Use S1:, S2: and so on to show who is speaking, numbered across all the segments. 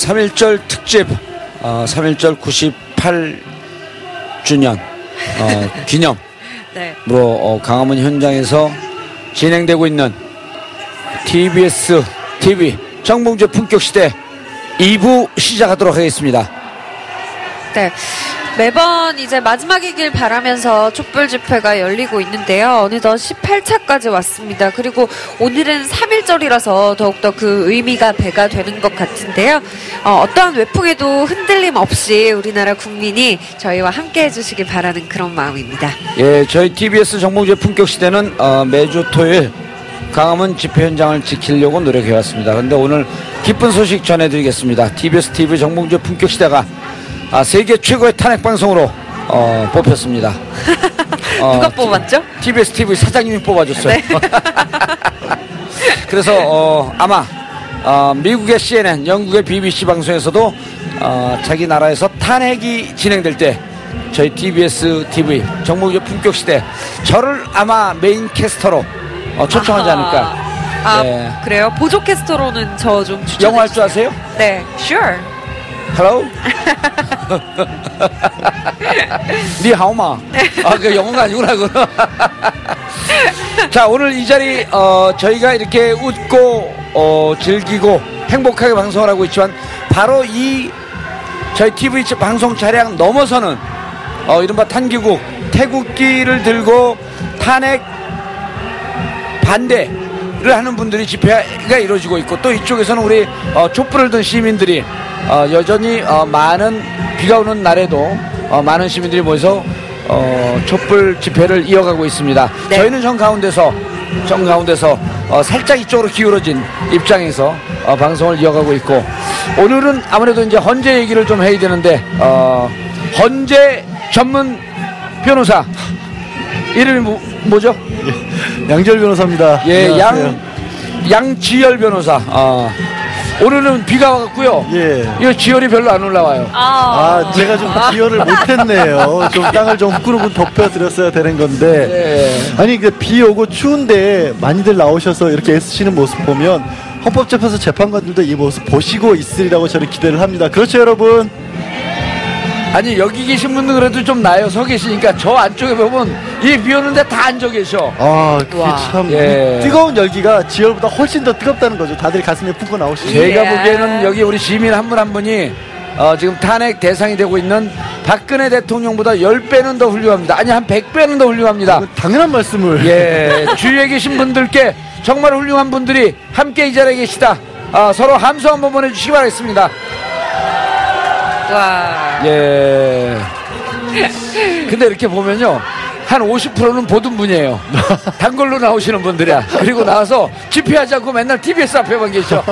S1: 어, 3.1절 특집, 어, 3.1절 98주년, 어, 기념으로,
S2: 네.
S1: 어, 강화문 현장에서 진행되고 있는 TBS TV 정봉재 품격시대 2부 시작하도록 하겠습니다.
S2: 네. 매번 이제 마지막이길 바라면서 촛불 집회가 열리고 있는데요. 어느덧 18차까지 왔습니다. 그리고 오늘은 3일절이라서 더욱더 그 의미가 배가 되는 것 같은데요. 어, 떠한 외풍에도 흔들림 없이 우리나라 국민이 저희와 함께 해주시길 바라는 그런 마음입니다.
S1: 예, 저희 TBS 정봉재 품격 시대는 어, 매주 토요일 강화문 집회 현장을 지키려고 노력해왔습니다. 그런데 오늘 기쁜 소식 전해드리겠습니다. TBS TV 정봉재 품격시대가 아, 세계 최고의 탄핵 방송으로 어, 뽑혔습니다.
S2: 어, 누가 뽑았죠?
S1: TBS TV 사장님이 뽑아줬어요. 네. 그래서 어, 아마 어, 미국의 CNN, 영국의 BBC 방송에서도 어, 자기 나라에서 탄핵이 진행될 때 저희 TBS TV 정보교 품격 시대 저를 아마 메인 캐스터로 어, 초청하지 않을까.
S2: 아 네. 그래요? 보조 캐스터로는 저 좀.
S1: 영어 할 줄 아세요?
S2: 네, sure.
S1: Hello. 니 하오마. 아, 그 영어가 아니구나, 그거. 자, 오늘 이 자리, 어, 저희가 이렇게 웃고, 어, 즐기고, 행복하게 방송을 하고 있지만, 바로 이, 저희 TV 방송 차량 넘어서는, 어, 이른바 탄기국, 태국기를 들고 탄핵 반대 를 하는 분들이 집회가 이루어지고 있고, 또 이쪽에서는 우리, 어, 촛불을 든 시민들이, 어, 여전히 어, 많은 비가 오는 날에도 어, 많은 시민들이 모여서 어, 촛불 집회를 이어가고 있습니다. 네. 저희는 정 가운데서 정 가운데서 어, 살짝 이쪽으로 기울어진 입장에서 어, 방송을 이어가고 있고 오늘은 아무래도 이제 헌재 얘기를 좀 해야 되는데 어, 헌재 전문 변호사 이름이 뭐, 뭐죠?
S3: 예, 양지열 변호사입니다.
S1: 예, 양 양지열 변호사. 어. 오늘은 비가 와갖고요. 예. 이거 지열이 별로 안 올라와요.
S3: 아, 아 제가 좀 지열을 못했네요. 좀 땅을 좀 후끈후끈 덮여드렸어야 되는 건데. 네. 아니, 그 비 오고 추운데 많이들 나오셔서 이렇게 애쓰시는 모습 보면 헌법재판소 재판관들도 이 모습 보시고 있으리라고 저는 기대를 합니다. 그렇죠, 여러분?
S1: 아니 여기 계신 분들 그래도 좀 나요 서 계시니까 저 안쪽에 보면 이 비 오는데 다 앉아 계셔.
S3: 아 그게 참 예. 뜨거운 열기가 지열보다 훨씬 더 뜨겁다는 거죠. 다들 가슴에 품고 나오시는
S1: 제가 예. 보기에는 여기 우리 시민 한 분한 한 분이 어, 지금 탄핵 대상이 되고 있는 박근혜 대통령보다 10배는 더 훌륭합니다. 아니 한 100배는 더 훌륭합니다.
S3: 당연한 말씀을.
S1: 예. 주위에 계신 분들께 정말 훌륭한 분들이 함께 이 자리에 계시다. 어, 서로 함수 한번 보내주시기 바라겠습니다.
S2: 와.
S1: 예. 근데 이렇게 보면요. 한 50%는 보던 분이에요. 단골로 나오시는 분들이야. 그리고 나와서 집회하지 않고 맨날 TBS 앞에만 계셔.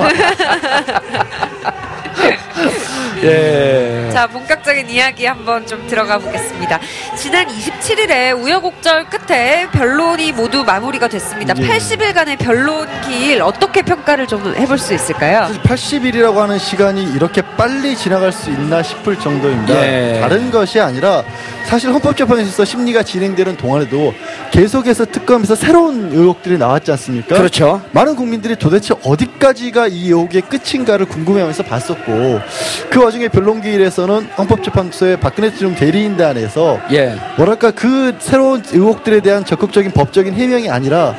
S2: 예. 자, 본격적인 이야기 한번 좀 들어가 보겠습니다. 지난 27일에 우여곡절 끝에 변론이 모두 마무리가 됐습니다. 예. 80일간의 변론 길 어떻게 평가를 좀 해볼 수 있을까요?
S3: 80일이라고 하는 시간이 이렇게 빨리 지나갈 수 있나 싶을 정도입니다. 예. 다른 것이 아니라 사실 헌법재판에서 심리가 진행되는 동안에도 계속해서 특검에서 새로운 의혹들이 나왔지 않습니까?
S1: 그렇죠.
S3: 많은 국민들이 도대체 어디까지가 이 의혹의 끝인가를 궁금해하면서 봤었고 그 와중에 변론기일에서는 헌법재판소의 박근혜 대통령 대리인단에서 예. 뭐랄까 그 새로운 의혹들에 대한 적극적인 법적인 해명이 아니라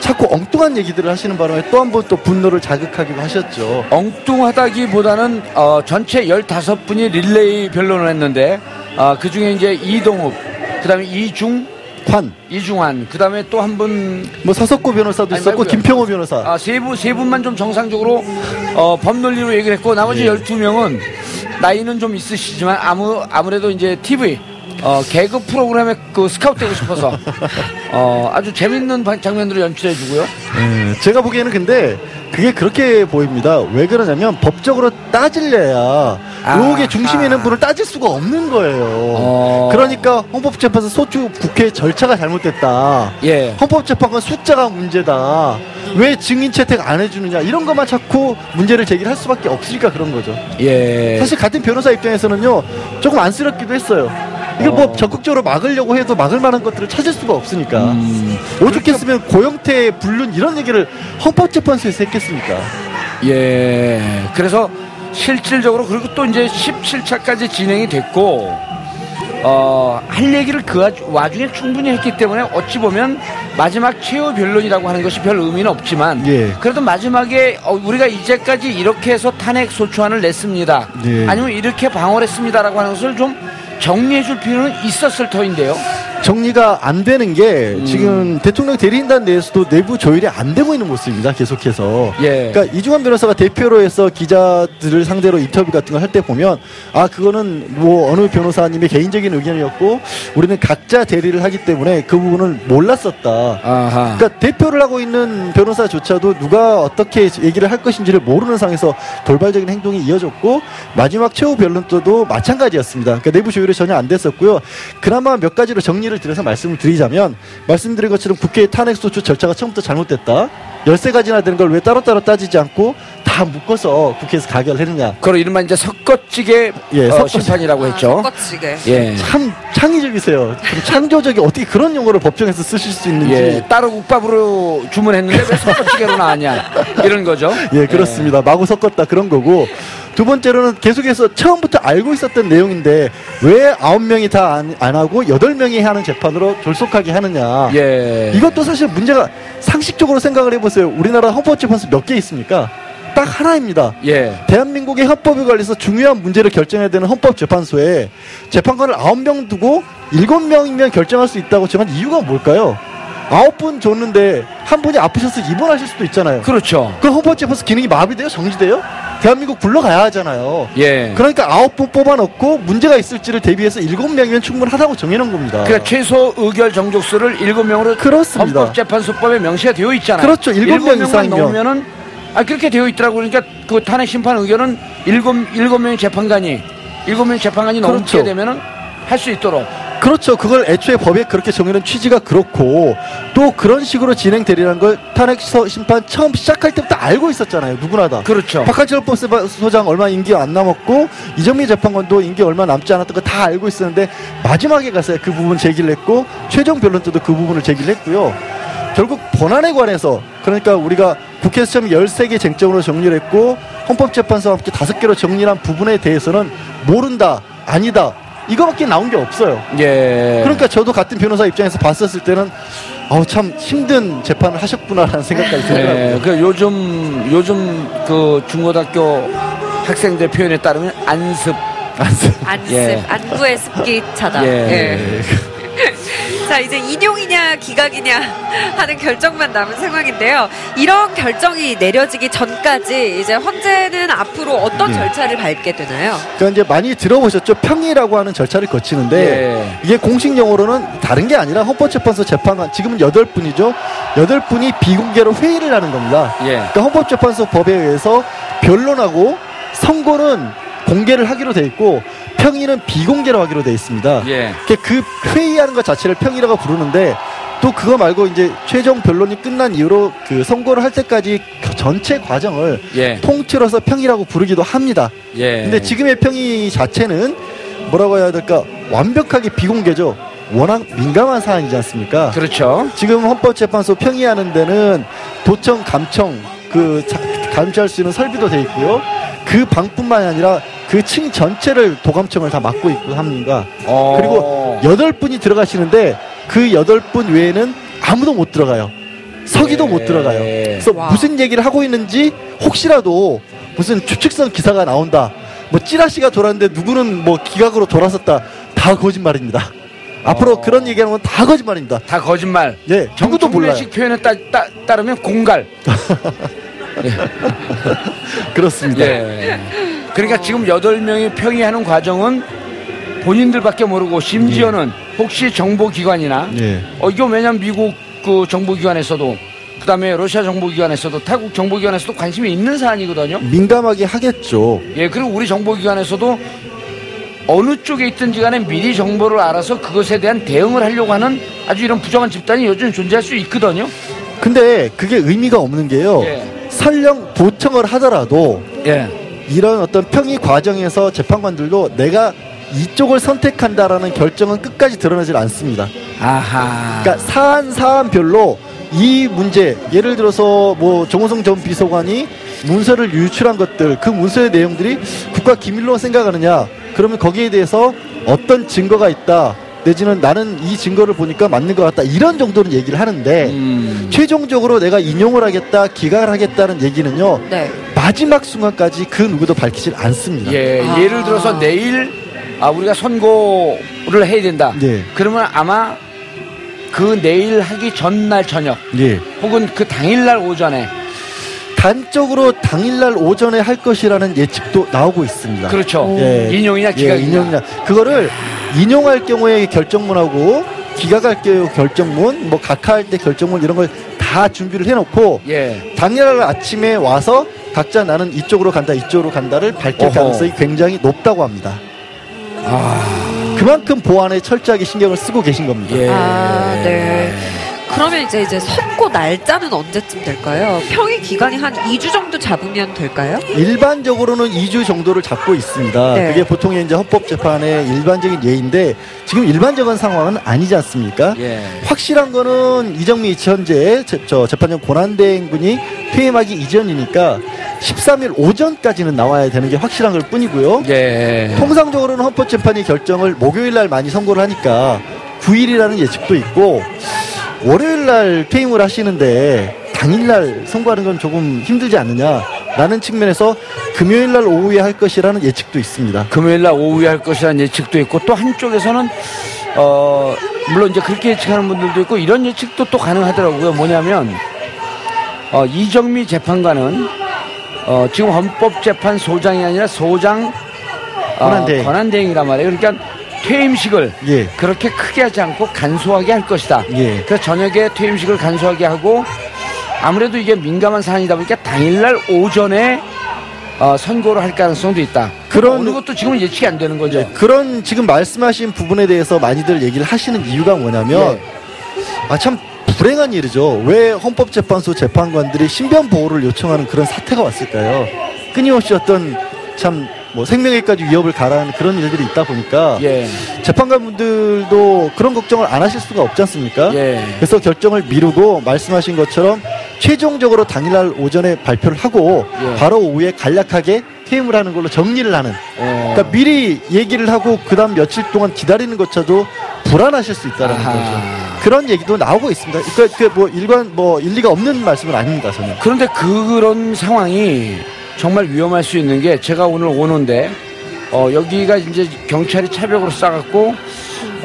S3: 자꾸 엉뚱한 얘기들을 하시는 바람에 또 한 번 또 분노를 자극하기도 하셨죠.
S1: 엉뚱하다기보다는 어, 전체 15분이 릴레이 변론을 했는데 어, 그 중에 이제 이동욱, 그 다음에 이중, 관, 이중환, 그 다음에 또 한 분.
S3: 뭐 서석구 변호사도 있었고, 말고요. 김평호 변호사.
S1: 아, 세 분, 세 분만 좀 정상적으로, 어, 법논리로 얘기를 했고, 나머지 예. 12명은 나이는 좀 있으시지만, 아무, 아무래도 이제 TV, 어, 개그 프로그램에 그 스카우트 되고 싶어서 어, 아주 재밌는 장면들을 연출해 주고요.
S3: 네, 제가 보기에는 근데 그게 그렇게 보입니다. 왜 그러냐면 법적으로 따질래야 아, 의혹의 중심에 있는 분을 따질 수가 없는 거예요. 어. 그러니까 헌법재판소 소추 국회 절차가 잘못됐다. 예. 헌법재판관 숫자가 문제다. 왜 증인 채택 안 해주느냐 이런 것만 자꾸 문제를 제기할 수밖에 없으니까 그런 거죠. 예. 사실 같은 변호사 입장에서는요 조금 안쓰럽기도 했어요. 이걸 뭐 어. 적극적으로 막으려고 해도 막을 만한 것들을 찾을 수가 없으니까 음. 오죽했으면 고영태 불륜 이런 얘기를 헌법재판소에서 했겠습니까?
S1: 예. 그래서 실질적으로 그리고 또 이제 17차까지 진행이 됐고 어, 할 얘기를 그 와- 와중에 충분히 했기 때문에 어찌 보면 마지막 최후 변론이라고 하는 것이 별 의미는 없지만
S3: 예.
S1: 그래도 마지막에 어, 우리가 이제까지 이렇게 해서 탄핵 소추안을 냈습니다.
S3: 예.
S1: 아니면 이렇게 방어를 했습니다라고 하는 것을 좀 정리해 줄 필요는 있었을 터인데요.
S3: 정리가 안 되는 게
S1: 음.
S3: 지금 대통령 대리인단 내에서도 내부 조율이 안 되고 있는 모습입니다. 계속해서.
S1: 예.
S3: 그러니까 이중환 변호사가 대표로 해서 기자들을 상대로 인터뷰 같은 걸 할 때 보면 아 그거는 뭐 어느 변호사님의 개인적인 의견이었고 우리는 각자 대리를 하기 때문에 그 부분을 몰랐었다.
S1: 아하.
S3: 그러니까 대표를 하고 있는 변호사조차도 누가 어떻게 얘기를 할 것인지를 모르는 상황에서 돌발적인 행동이 이어졌고 마지막 최후 변론도 마찬가지였습니다. 그러니까 내부 조율이 전혀 안 됐었고요. 그나마 몇 가지로 정리를 드려서 말씀을 드리자면 말씀드린 것처럼 국회 탄핵 소추 절차가 처음부터 잘못됐다. 13가지나 되는 걸 왜 따로따로 따지지 않고 다 묶어서 국회에서 가결했느냐.
S1: 그로 이른바 이제 섞어찌개
S3: 예,
S1: 어,
S3: 섞어찌개.
S1: 심판이라고 했죠.
S2: 아, 섞어치게.
S1: 예.
S3: 참 창의적이세요. 좀 창조적이 어떻게 그런 용어를 법정에서 쓰실 수 있는지.
S1: 예, 따로 국밥으로 주문했는데 왜 섞어찌개로 나왔냐 이런 거죠.
S3: 예, 그렇습니다. 마구 섞었다 그런 거고. 두 번째로는 계속해서 처음부터 알고 있었던 내용인데 왜 아홉 명이 다 안 하고 여덟 명이 하는 재판으로 졸속하게 하느냐.
S1: 예.
S3: 이것도 사실 문제가 상식적으로 생각을 해보세요. 우리나라 헌법재판소 몇 개 있습니까? 딱 하나입니다.
S1: 예.
S3: 대한민국의 헌법에 관해서 중요한 문제를 결정해야 되는 헌법재판소에 재판관을 아홉 명 두고 일곱 명이면 결정할 수 있다고 정한 이유가 뭘까요? 아홉 분 줬는데 한 분이 아프셔서 입원하실 수도 있잖아요.
S1: 그렇죠.
S3: 그 헌법재판소 기능이 마비돼요? 정지돼요? 대한민국 굴러가야 하잖아요.
S1: 예.
S3: 그러니까 아홉 분 뽑아놓고 문제가 있을지를 대비해서 일곱 명이면 충분하다고 정해놓은 겁니다.
S1: 그러니까 최소 의결 정족수를 일곱 명으로
S3: 그렇습니다.
S1: 헌법재판소법에 명시가 되어 있잖아요.
S3: 그렇죠. 일곱 명 이상이면.
S1: 아 그렇게 되어 있더라고 그러니까 그 탄핵 심판 의견은 일곱 일곱 명의 재판관이 일곱 명 재판관이 넘게
S3: 그렇죠.
S1: 되면은 할 수 있도록
S3: 그렇죠. 그걸 애초에 법에 그렇게 정해놓은 취지가 그렇고 또 그런 식으로 진행되리라는 걸 탄핵 서- 심판 처음 시작할 때부터 알고 있었잖아요. 누구나 다.
S1: 그렇죠.
S3: 박한철 법소장 얼마 임기 안 남았고 이정미 재판관도 임기 얼마 남지 않았던 거 다 알고 있었는데 마지막에 가서 그 부분 제기를 했고 최종 변론 때도 그 부분을 제기를 했고요. 결국 본안에 관해서 그러니까 우리가 국회에서 처음 13개 쟁점으로 정리를 했고 헌법재판소와 함께 다섯 개로 정리한 부분에 대해서는 모른다, 아니다 이거밖에 나온 게 없어요.
S1: 예.
S3: 그러니까 저도 같은 변호사 입장에서 봤었을 때는 어우 참 힘든 재판을 하셨구나라는 생각까지 들더라고요.
S1: 예. 그 요즘 요즘 그 중고등학교 학생들 표현에 따르면 안습
S2: 안습,
S1: 예.
S2: 안구의 습기 차다.
S1: 예.
S2: 예. 자, 이제 인용이냐 기각이냐 하는 결정만 남은 상황인데요. 이런 결정이 내려지기 전까지 이제 헌재는 앞으로 어떤
S3: 네.
S2: 절차를 밟게 되나요?
S3: 그러니까 이제 많이 들어보셨죠? 평의라고 하는 절차를 거치는데
S1: 예.
S3: 이게 공식 용어로는 다른 게 아니라 헌법재판소 재판관 지금은 여덟 분이죠. 여덟 분이 비공개로 회의를 하는 겁니다.
S1: 예.
S3: 그러니까 헌법재판소 법에 의해서 변론하고 선고는 공개를 하기로 돼 있고 평의는 비공개로 하기로 돼 있습니다.
S1: 예.
S3: 그- 그 회의하는 것 자체를 평의라고 부르는데 또 그거 말고 이제 최종 변론이 끝난 이후로 그 선고를 할 때까지 그 전체 과정을
S1: 예.
S3: 통틀어서 평의라고 부르기도 합니다.
S1: 예.
S3: 근데 지금의 평의 자체는 뭐라고 해야 될까 완벽하게 비공개죠. 워낙 민감한 사안이지 않습니까?
S1: 그렇죠.
S3: 지금 헌법재판소 평의하는 데는 도청, 감청 그 자- 감시할 수 있는 설비도 돼 있고요. 그 방뿐만이 아니라 그 층 전체를 도감청을 다 맡고 있고 합니다.
S1: 어.
S3: 그리고 여덟 분이 들어가시는데 그 여덟 분 외에는 아무도 못 들어가요. 서기도
S1: 예.
S3: 못 들어가요. 그래서
S2: 와.
S3: 무슨 얘기를 하고 있는지 혹시라도 무슨 추측성 기사가 나온다. 뭐 찌라시가 돌았는데 누구는 뭐 기각으로 돌아섰다. 다 거짓말입니다. 앞으로
S1: 어.
S3: 그런 얘기하는 건 다 거짓말입니다.
S1: 다 거짓말.
S3: 예, 누구도 몰라요.
S1: 정충래식 표현에 따, 따, 따르면 공갈.
S3: 그렇습니다.
S1: 예. 그러니까 지금 여덟 명이 평의하는 과정은 본인들밖에 모르고 심지어는 혹시 정보기관이나
S3: 예.
S1: 어 이거 왜냐면 미국 그 정보기관에서도 그다음에 러시아 정보기관에서도 태국 정보기관에서도 관심이 있는 사안이거든요.
S3: 민감하게 하겠죠.
S1: 예, 그리고 우리 정보기관에서도 어느 쪽에 있든지 간에 미리 정보를 알아서 그것에 대한 대응을 하려고 하는 아주 이런 부정한 집단이 요즘 존재할 수 있거든요.
S3: 근데 그게 의미가 없는 게요.
S1: 예.
S3: 설령 보청을 하더라도
S1: 예.
S3: 이런 어떤 평의 과정에서 재판관들도 내가 이쪽을 선택한다라는 결정은 끝까지 드러나질 않습니다.
S1: 아하.
S3: 그러니까 사안 사안별로 이 문제 예를 들어서 뭐 정호성 전 비서관이 문서를 유출한 것들 그 문서의 내용들이 국가 기밀로 생각하느냐 그러면 거기에 대해서 어떤 증거가 있다 내지는 나는 이 증거를 보니까 맞는 것 같다 이런 정도는 얘기를 하는데
S1: 음.
S3: 최종적으로 내가 인용을 하겠다 기각을 하겠다는 얘기는요
S2: 네.
S3: 마지막 순간까지 그 누구도 밝히질 않습니다.
S1: 예,
S2: 아.
S1: 예를 들어서 내일 아, 우리가 선고를 해야 된다.
S3: 예.
S1: 그러면 아마 그 내일 하기 전날 저녁
S3: 예.
S1: 혹은 그 당일날 오전에
S3: 단적으로 당일날 오전에 할 것이라는 예측도 나오고 있습니다.
S1: 그렇죠.
S3: 예.
S1: 인용이냐
S3: 예,
S1: 기각이냐.
S3: 인용이나 그거를 인용할 경우에 결정문하고 기각할 경우 결정문, 뭐 각하할 때 결정문 이런 걸 다 준비를 해놓고
S1: 예.
S3: 당일날 아침에 와서 각자 나는 이쪽으로 간다, 이쪽으로 간다를 밝힐
S1: 어허.
S3: 가능성이 굉장히 높다고 합니다.
S1: 아,
S3: 그만큼 보안에 철저하게 신경을 쓰고 계신 겁니다.
S1: 예.
S2: 아, 네. 그러면 이제 이제 선고 날짜는 언제쯤 될까요? 평의 기간이 한 2주 정도 잡으면 될까요?
S3: 일반적으로는 2주 정도를 잡고 있습니다.
S2: 네.
S3: 그게 보통 이제 헌법재판의 일반적인 예인데 지금 일반적인 상황은 아니지 않습니까?
S1: 예.
S3: 확실한 거는 이정미 현재 제- 저 재판장 권한대행군이 퇴임하기 이전이니까 13일 오전까지는 나와야 되는 게 확실한 걸 뿐이고요.
S1: 예.
S3: 통상적으로는 헌법재판이 결정을 목요일 날 많이 선고를 하니까 9일이라는 예측도 있고 월요일 날 퇴임을 하시는데 당일 날 선고하는 건 조금 힘들지 않느냐라는 측면에서 금요일 날 오후에 할 것이라는 예측도 있습니다.
S1: 금요일 날 오후에 할 것이라는 예측도 있고 또 한쪽에서는 어 물론 이제 그렇게 예측하는 분들도 있고 이런 예측도 또 가능하더라고요. 뭐냐면 어 이정미 재판관은 어 지금 헌법재판소장이 아니라 소장 어,
S3: 권한대행.
S1: 권한대행이란 말이에요. 그러니까 퇴임식을
S3: 예.
S1: 그렇게 크게 하지 않고 간소하게 할 것이다.
S3: 예.
S1: 그래서 저녁에 퇴임식을 간소하게 하고 아무래도 이게 민감한 사안이다 보니까 당일날 오전에 어, 선고를 할 가능성도 있다.
S3: 그런-
S1: 어느 것도 지금은 예측이 안 되는 거죠.
S3: 그런 지금 말씀하신 부분에 대해서 많이들 얘기를 하시는 이유가 뭐냐면
S1: 예.
S3: 아참 불행한 일이죠. 왜 헌법재판소 재판관들이 신변 보호를 요청하는 그런 사태가 왔을까요? 끊임없이 어떤 참 뭐 생명에까지 위협을 가라는 그런 일들이 있다 보니까
S1: 예.
S3: 재판관분들도 그런 걱정을 안 하실 수가 없지 않습니까?
S1: 예.
S3: 그래서 결정을 미루고 말씀하신 것처럼 최종적으로 당일날 오전에 발표를 하고
S1: 예.
S3: 바로 오후에 간략하게 퇴임을 하는 걸로 정리를 하는
S1: 어.
S3: 그러니까 미리 얘기를 하고 그다음 며칠 동안 기다리는 것조차도 불안하실 수 있다는
S1: 아하.
S3: 거죠. 그런 얘기도 나오고 있습니다. 그러니까 그 뭐 일관 뭐 일리가 없는 말씀은 아닙니다, 저는.
S1: 그런데 그런 상황이 정말 위험할 수 있는 게 제가 오늘 오는데 어, 여기가 이제 경찰이 차벽으로 싸갖고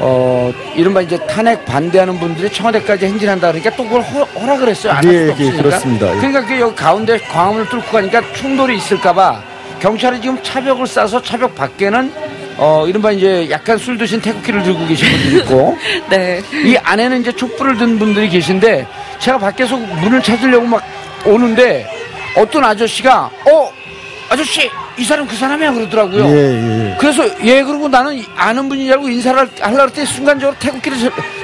S1: 어, 이른바 이제 탄핵 반대하는 분들이 청와대까지 행진한다 그러니까 또 그걸 허, 허락을 했어요. 안할
S3: 예,
S1: 수도
S3: 예,
S1: 없으니까.
S3: 그렇습니다. 예.
S1: 그러니까 그 여기 가운데 광화문을 뚫고 가니까 충돌이 있을까봐 경찰이 지금 차벽을 싸서 차벽 밖에는 어, 이른바 이제 약간 술 드신 태극기를 들고 계신 분들이 있고
S2: 네.
S1: 이 안에는 이제 촛불을 든 분들이 계신데 제가 밖에서 문을 찾으려고 막 오는데 어떤 아저씨가 어 아저씨 이 사람 그 사람이야 그러더라고요.
S3: 예, 예.
S1: 그래서 예 그러고 나는 아는 분인 줄 알고 인사를 하려고 때 순간적으로 태극기를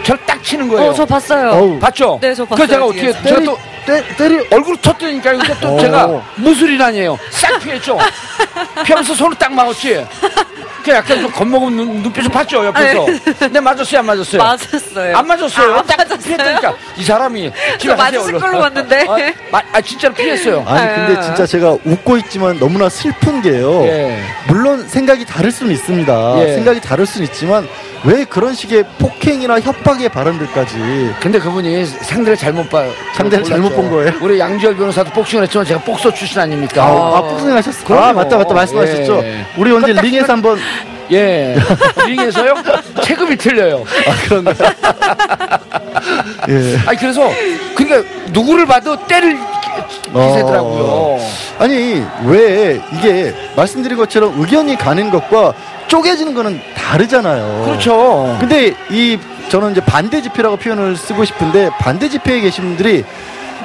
S1: 저를 딱 치는 거예요.
S2: 어, 저 봤어요.
S3: 어우.
S1: 봤죠?
S2: 네, 저
S1: 그래서
S2: 봤어요,
S1: 제가 어떻게
S2: 뒤에서.
S1: 제가
S3: 때리,
S1: 또
S3: 때, 때리.
S1: 얼굴을 쳤더니까 근데 또
S3: 어.
S1: 제가 무술이라니에요. 싹 피했죠. 피하면서 손을 딱 막았지. 그 약간 좀 겁먹은 눈, 눈빛을 봤죠 옆에서. 근데 맞았어요 안 맞았어요?
S2: 맞았어요.
S1: 안 맞았어요.
S2: 아, 안
S1: 딱
S2: 맞았어요?
S1: 피했다니까 이 사람이 집에
S2: 저
S1: 가세요,
S2: 맞으신
S1: 얼른.
S2: 걸로 봤는데.
S1: 어? 마- 아 진짜로 피했어요.
S3: 아니 근데
S2: 아.
S3: 진짜 제가 웃고 있지만 너무나 슬픈 게요.
S1: 예.
S3: 물론 생각이 다를 수는 있습니다.
S1: 예.
S3: 생각이 다를 수는 있지만 왜 그런 식의 폭행이나 협박의 발언들까지
S1: 근데 그분이 상대를 잘못 봐.
S3: 상대를 잘못 본 거예요?
S1: 우리 양지열 변호사도 복싱을 했지만 제가 복서 출신 아닙니까?
S3: 아, 아 폭행하셨어.
S1: 그럼요.
S3: 아 맞다 맞다 말씀하셨죠.
S1: 예.
S3: 우리 언제 링에서 한번
S1: 예. 링에서요? 체급이 틀려요.
S3: 아 그런가? 예.
S1: 아니 그래서 그러니까 누구를 봐도 때를
S3: 어.
S1: 기세더라고요.
S3: 아니 왜 이게 말씀드린 것처럼 의견이 가는 것과 쪼개지는 거는 다르잖아요.
S1: 그렇죠.
S3: 근데 이 저는 이제 반대 지표라고 표현을 쓰고 싶은데 반대 지표에 계신 분들이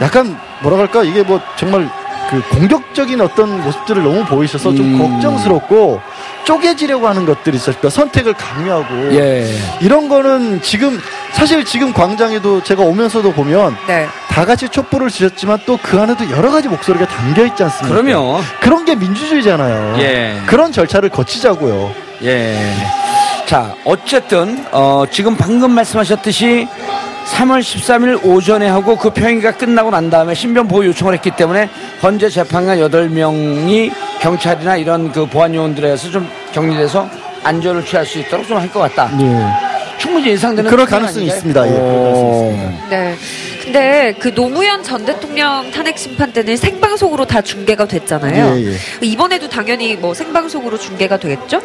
S3: 약간 뭐라 할까 이게 뭐 정말 그 공격적인 어떤 모습들을 너무 보이셔서 좀
S1: 음.
S3: 걱정스럽고 쪼개지려고 하는 것들이 있었을까 선택을 강요하고
S1: 예.
S3: 이런 거는 지금 사실 지금 광장에도 제가 오면서도 보면
S2: 네.
S3: 다 같이 촛불을 지셨지만 또 그 안에도 여러 가지 목소리가 담겨 있지 않습니까?
S1: 그럼요.
S3: 그런 게 민주주의잖아요.
S1: 예.
S3: 그런 절차를 거치자고요.
S1: 예. 자, 어쨌든 어, 지금 방금 말씀하셨듯이 3월 13일 오전에 하고 그 평의가 끝나고 난 다음에 신변 보호 요청을 했기 때문에 현재 재판관 8명이 경찰이나 이런 그 보안 요원들에서 좀 격리돼서 안전을 취할 수 있도록 좀 할 것 같다.
S3: 예.
S1: 충분히 예상되는
S3: 그럴
S1: 상황
S3: 가능성이? 있습니다. 예, 그럴 가능성이
S1: 오.
S3: 있습니다.
S2: 네. 근데 그 노무현 전 대통령 탄핵 심판 때는 생방송으로 다 중계가 됐잖아요.
S3: 예, 예.
S2: 이번에도 당연히 뭐 생방송으로 중계가 되겠죠?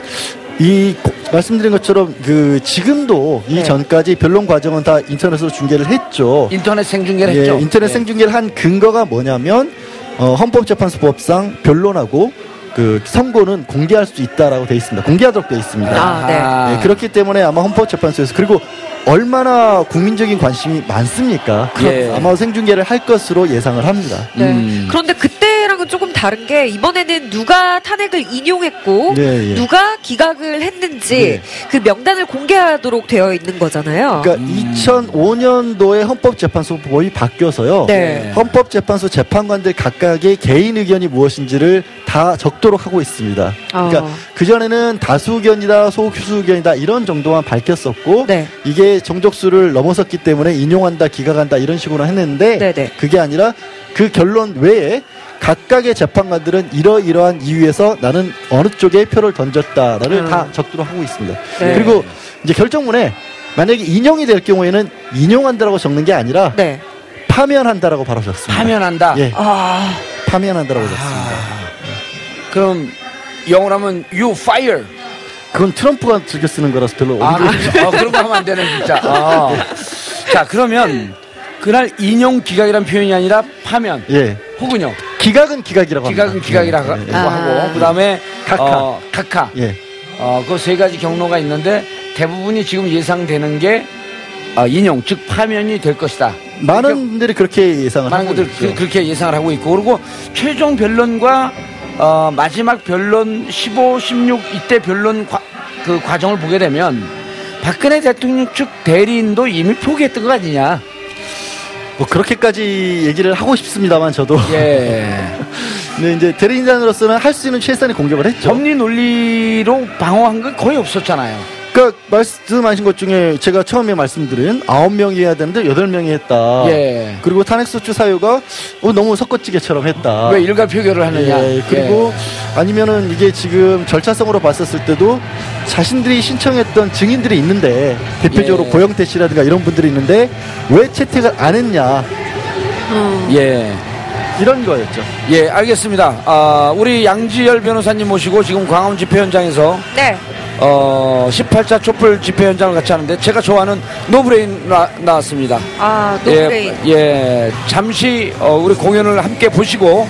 S3: 이 고- 말씀드린 것처럼 그 지금도
S2: 네.
S3: 이전까지 변론 과정은 다 인터넷으로 중계를 했죠.
S1: 인터넷 생중계를
S3: 예,
S1: 했죠.
S3: 인터넷
S1: 예.
S3: 생중계를 한 근거가 뭐냐면 어, 헌법재판소법상 변론하고 그 선고는 공개할 수 있다라고 돼 있습니다. 공개하도록 돼 있습니다.
S2: 아, 네.
S3: 예, 그렇기 때문에 아마 헌법재판소에서 그리고 얼마나 국민적인 관심이 많습니까?
S1: 예.
S3: 아마 생중계를 할 것으로 예상을 합니다.
S2: 네.
S1: 음.
S2: 그런데 그때랑은 조금 다른 게 이번에는 누가 탄핵을 인용했고
S3: 네, 예.
S2: 누가 기각을 했는지
S3: 네.
S2: 그 명단을 공개하도록 되어 있는 거잖아요.
S3: 그러니까 2005년도에 헌법재판소 법이 바뀌어서요.
S2: 네.
S3: 헌법재판소 재판관들 각각의 개인 의견이 무엇인지를 다 적도록 하고 있습니다. 그러니까
S2: 어.
S3: 그전에는 다수 의견이다, 소수 의견이다 이런 정도만 밝혔었고
S2: 네.
S3: 이게 정족수를 넘어섰기 때문에 인용한다, 기각한다 이런 식으로 했는데
S2: 네네.
S3: 그게 아니라 그 결론 외에 각각의 재판관들은 이러이러한 이유에서 나는 어느 쪽에 표를 던졌다를
S2: 음.
S3: 다 적도록 하고 있습니다.
S2: 네.
S3: 그리고 이제 결정문에 만약에 인용이 될 경우에는 인용한다라고 적는 게 아니라
S2: 네.
S3: 파면한다라고 바로 적습니다.
S1: 파면한다.
S3: 예,
S2: 아,
S3: 파면한다라고 적습니다.
S1: 그럼 영어로 하면 you fire.
S3: 그건 트럼프가 즐겨 쓰는 거라서 별로
S1: 아, 그렇죠. 어, 그런 거 하면 안 되네, 진짜. 아. 자, 그러면 그날 인용 기각이란 표현이 아니라 파면
S3: 예.
S1: 혹은요.
S3: 기각은 기각이라고 합니다.
S1: 기각은 기각이라고
S3: 예, 예,
S2: 아.
S1: 하고 그다음에
S3: 각하.
S1: 어, 각하.
S3: 예.
S1: 어, 그 세 가지 경로가 있는데 대부분이 지금 예상되는 게 어, 인용 즉 파면이 될 것이다.
S3: 많은 분들이 그렇게 예상을
S1: 많은
S3: 하고
S1: 분들. 그, 렇게 예상을 하고 있고 그리고 최종 변론과 어, 마지막 변론 15, 16 이때 변론 과, 그 과정을 보게 되면 박근혜 대통령 측 대리인도 이미 포기했던 거 아니냐?
S3: 뭐 그렇게까지 얘기를 하고 싶습니다만 저도
S1: 예.
S3: 근데 이제 대리인단으로서는 할 수 있는 최선의 공격을 했죠.
S1: 법리 논리로 방어한 건 거의 없었잖아요.
S3: 그러니까 말씀하신 것 중에 제가 처음에 말씀드린 아홉 명이 해야 되는데 여덟 명이 했다.
S1: 예.
S3: 그리고 탄핵소추 사유가 어, 너무 섞어찌개처럼 했다.
S1: 왜 일괄 표결을 하느냐?
S3: 예, 그리고 아니면은 이게 지금 절차상으로 봤었을 때도 자신들이 신청했던 증인들이 있는데 대표적으로
S1: 예.
S3: 고영태 씨라든가 이런 분들이 있는데 왜 채택을 안 했냐
S1: 예. 예.
S3: 이런 거였죠.
S1: 예, 알겠습니다. 아, 우리 양지열 변호사님 모시고 지금 광화문 집회 현장에서
S2: 네.
S1: 어, 18차 촛불 집회 현장을 같이 하는데 제가 좋아하는 노브레인 나, 나왔습니다.
S2: 아, 노브레인.
S1: 예, 예, 잠시 어, 우리 공연을 함께 보시고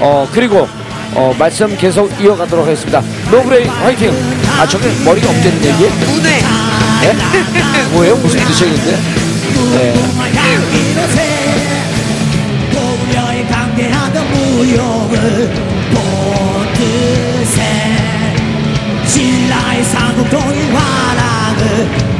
S1: 어, 그리고 어, 말씀 계속 이어가도록 하겠습니다. 노브레인 화이팅! 아, 저게 머리가 없겠는데 이게?
S2: 문외.
S1: 예? 뭐예요? 무슨 뜻이겠는데? 예.
S4: 고 신라의 상국통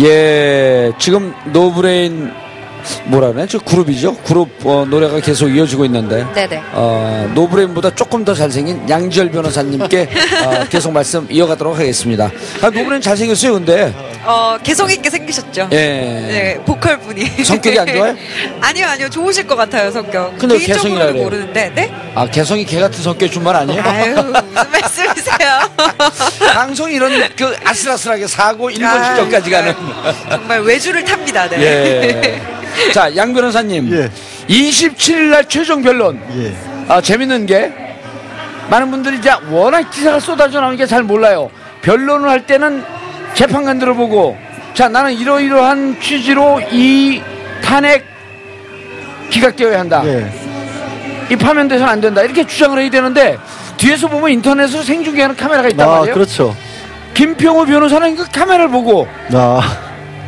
S1: 예, 지금 노브레인 뭐라 그러나 저 그룹이죠. 그룹 어, 노래가 계속 이어지고 있는데
S2: 네네.
S1: 어, 노브레인보다 조금 더 잘생긴 양지열 변호사님께 어, 계속 말씀 이어가도록 하겠습니다. 아, 노브레인 잘생겼어요, 근데
S5: 어, 개성 있게 생기셨죠?
S1: 예.
S5: 네, 보컬 분이.
S1: 성격이 안 좋아요?
S5: 아니요, 아니요. 좋으실 것 같아요, 성격.
S1: 근데 왜 개성이라
S5: 개인적으로는
S1: 그래요?
S5: 모르는데, 네?
S1: 아 개성이 개 같은 성격 준말 아니에요?
S5: 아유, 무슨 말씀이세요?
S1: 방송 이런 그 아슬아슬하게 사고 일본
S5: 아유,
S1: 실전까지 가는.
S5: 정말 외주를 탑니다, 네.
S1: 예. 자, 양 변호사님.
S3: 예.
S1: 27일 날 최종 변론.
S3: 예.
S1: 아, 재밌는 게 많은 분들이 이제 워낙 기사가 쏟아져 나오는 게잘 몰라요. 변론을 할 때는 재판관들을 보고 자, 나는 이러이러한 취지로 이 탄핵 기각되어야 한다.
S3: 예.
S1: 이 파면돼서는 안 된다. 이렇게 주장을 해야 되는데 뒤에서 보면 인터넷으로 생중계하는 카메라가 있단
S3: 아,
S1: 말이에요.
S3: 그렇죠.
S1: 김평호 변호사는 그 카메라를 보고
S3: 아,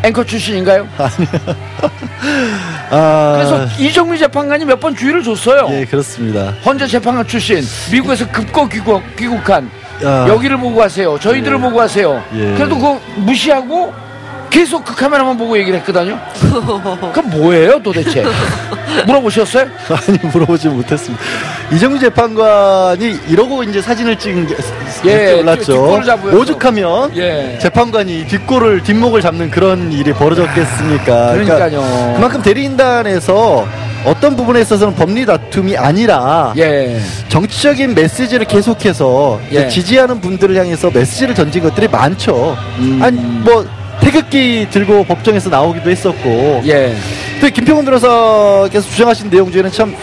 S1: 앵커 출신인가요?
S3: 아.
S1: 그래서 이정미 재판관이 몇 번 주의를 줬어요.
S3: 예, 그렇습니다.
S1: 헌재 재판관 출신, 미국에서 급거 귀국, 귀국한
S3: 야.
S1: 여기를 보고 하세요. 저희들을
S3: 예.
S1: 보고 하세요.
S3: 예.
S1: 그래도 그거 무시하고 계속 그 카메라만 보고 얘기를 했거든요. 그럼 뭐예요 도대체? 물어보셨어요?
S3: 아니 물어보지 못했습니다. 이정미 재판관이 이러고 이제 사진을 찍은 게
S1: 예,
S3: 예, 올랐죠. 오죽하면
S1: 예.
S3: 재판관이 뒷골을 뒷목을 잡는 그런 일이 벌어졌겠습니까?
S1: 그러니까요.
S3: 그만큼 대리인단에서 어떤 부분에 있어서는 법리 다툼이 아니라
S1: 예.
S3: 정치적인 메시지를 계속해서
S1: 예.
S3: 지지하는 분들을 향해서 메시지를 던진 것들이 많죠.
S1: 음.
S3: 아니 뭐 태극기 들고 법정에서 나오기도 했었고
S1: 예.
S3: 또 김평훈 변호사께서 주장하신 내용 중에는 참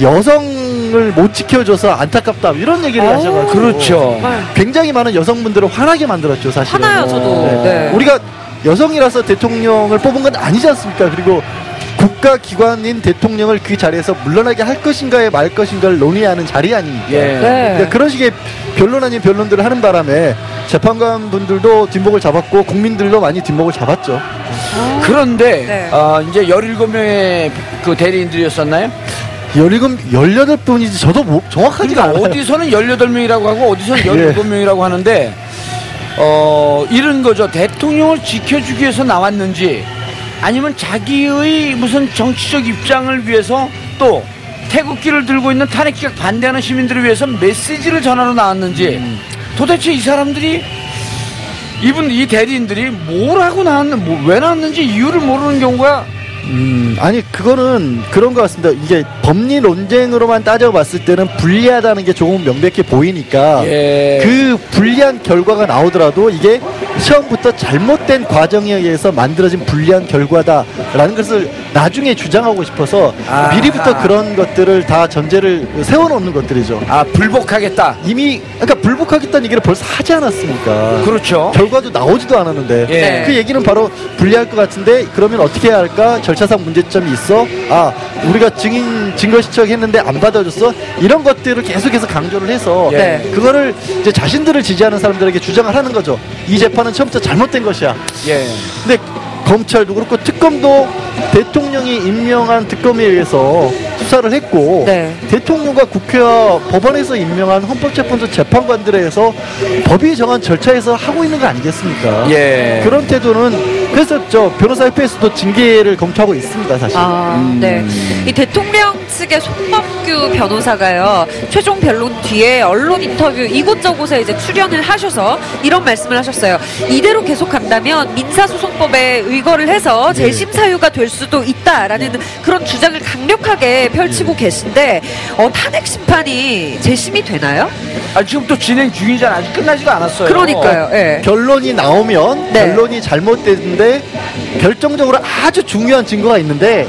S3: 여성을 못 지켜줘서 안타깝다 이런 얘기를
S2: 오,
S3: 하셔가지고
S1: 그렇죠.
S3: 굉장히 많은 여성분들을 화나게 만들었죠 사실은
S2: 화나요, 저도.
S3: 네.
S2: 네.
S3: 우리가 여성이라서 대통령을 뽑은 건 아니지 않습니까 그리고 국가기관인 대통령을 그 자리에서 물러나게 할 것인가에 말 것인가를 논의하는 자리 아닙니까
S1: 예.
S2: 네.
S3: 그러니까 그런 식의 변론 아닌 변론들을 하는 바람에 재판관 분들도 뒷목을 잡았고 국민들도 많이 뒷목을 잡았죠.
S1: 그런데
S5: 네.
S1: 어, 이제 17명의 그 대리인들이었었나요?
S3: 17, 18분이지 저도 뭐, 정확하지가
S1: 그러니까
S3: 않아요.
S1: 어디서는 18명이라고 하고 어디서는
S3: 예.
S1: 17명이라고 하는데 어 이런 거죠. 대통령을 지켜주기 위해서 나왔는지 아니면 자기의 무슨 정치적 입장을 위해서 또 태극기를 들고 있는 탄핵 기각 반대하는 시민들을 위해서 메시지를 전하러 나왔는지
S3: 음.
S1: 도대체 이 사람들이 이분 이 대리인들이 뭘 하고 나왔는 뭐, 왜 나왔는지 이유를 모르는 경우가
S3: 음, 아니 그거는 그런 것 같습니다. 이게 법리 논쟁으로만 따져봤을 때는 불리하다는 게 조금 명백해 보이니까
S1: 예.
S3: 그 불리한 결과가 나오더라도 이게 처음부터 잘못된 과정에 의해서 만들어진 불리한 결과다라는 것을 나중에 주장하고 싶어서
S1: 아하.
S3: 미리부터 그런 것들을 다 전제를 세워놓는 것들이죠.
S1: 아 불복하겠다.
S3: 이미 그러니까 불복하겠다는 얘기를 벌써 하지 않았습니까?
S1: 그렇죠.
S3: 결과도 나오지도 않았는데
S1: 예.
S3: 그 얘기는 바로 불리할 것 같은데 그러면 어떻게 해야 할까 절차상 문제점이 있어 아 우리가 증인 증거 시청했는데 안 받아줬어 이런 것들을 계속해서 강조를 해서
S1: 예.
S3: 그거를 이제 자신들을 지지하는 사람들에게 주장을 하는 거죠 이 재판은 처음부터 잘못된 것이야
S1: 예.
S3: 근데 검찰도 그렇고 특검도 대통령이 임명한 특검에 의해서 수사를 했고
S2: 네.
S3: 대통령과 국회와 법원에서 임명한 헌법재판소 재판관들에 의해서 법이 정한 절차에서 하고 있는 거 아니겠습니까?
S1: 예.
S3: 그런 태도는 그래서 저 변호사 협회에서도 징계를 검토하고 있습니다, 사실.
S2: 아,
S1: 음.
S2: 네. 이 대통령 측의 손범규 변호사가요, 최종 변론 뒤에 언론 인터뷰 이곳저곳에 이제 출연을 하셔서 이런 말씀을 하셨어요. 이대로 계속 간다면 민사소송법에 의거를 해서
S3: 네.
S2: 재심 사유가 될 수도 있다라는 그런 주장을 강력하게 펼치고
S3: 네.
S2: 계신데, 어, 탄핵 심판이 재심이 되나요?
S1: 아 지금 또 진행 중이잖아. 아직 끝나지가 않았어요.
S2: 그러니까요, 예.
S3: 결론이 나오면
S2: 네.
S3: 결론이 잘못됐는데 결정적으로 아주 중요한 증거가 있는데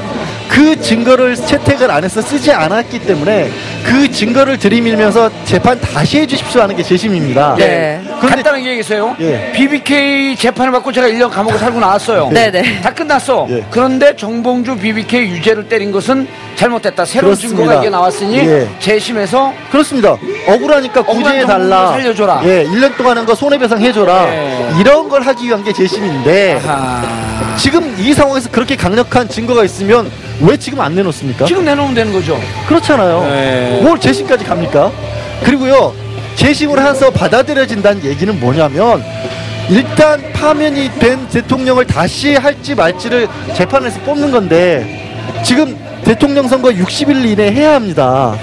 S3: 그 증거를 채택을 안 해서 쓰지 않았기 때문에 그 증거를 들이밀면서 재판 다시 해주십시오 하는 게 재심입니다.
S2: 네.
S1: 간단하게 얘기했어요.
S3: 예.
S1: BBK 재판을 받고 제가 1년 감옥에 살고 나왔어요.
S2: 네네.
S1: 다 끝났어.
S3: 예.
S1: 그런데 정봉주 BBK 유죄를 때린 것은 잘못됐다. 새로운
S3: 그렇습니다.
S1: 증거가 이게 나왔으니
S3: 예.
S1: 재심해서
S3: 그렇습니다. 억울하니까
S1: 억울한
S3: 구제해 달라.
S1: 정보를 살려줘라.
S3: 예, 1년 동안 한 거 손해배상 해줘라.
S1: 예.
S3: 이런 걸 하기 위한 게 재심인데
S1: 아,
S3: 지금 이 상황에서 그렇게 강력한 증거가 있으면 왜 지금 안 내놓습니까?
S1: 지금 내놓으면 되는 거죠.
S3: 그렇잖아요.
S1: 네.
S3: 뭘 재심까지 갑니까? 그리고요, 재심을 해서 받아들여진다는 얘기는 뭐냐면 일단 파면이 된 대통령을 다시 할지 말지를 재판에서 뽑는 건데 지금 대통령 선거 60일 이내 해야 합니다.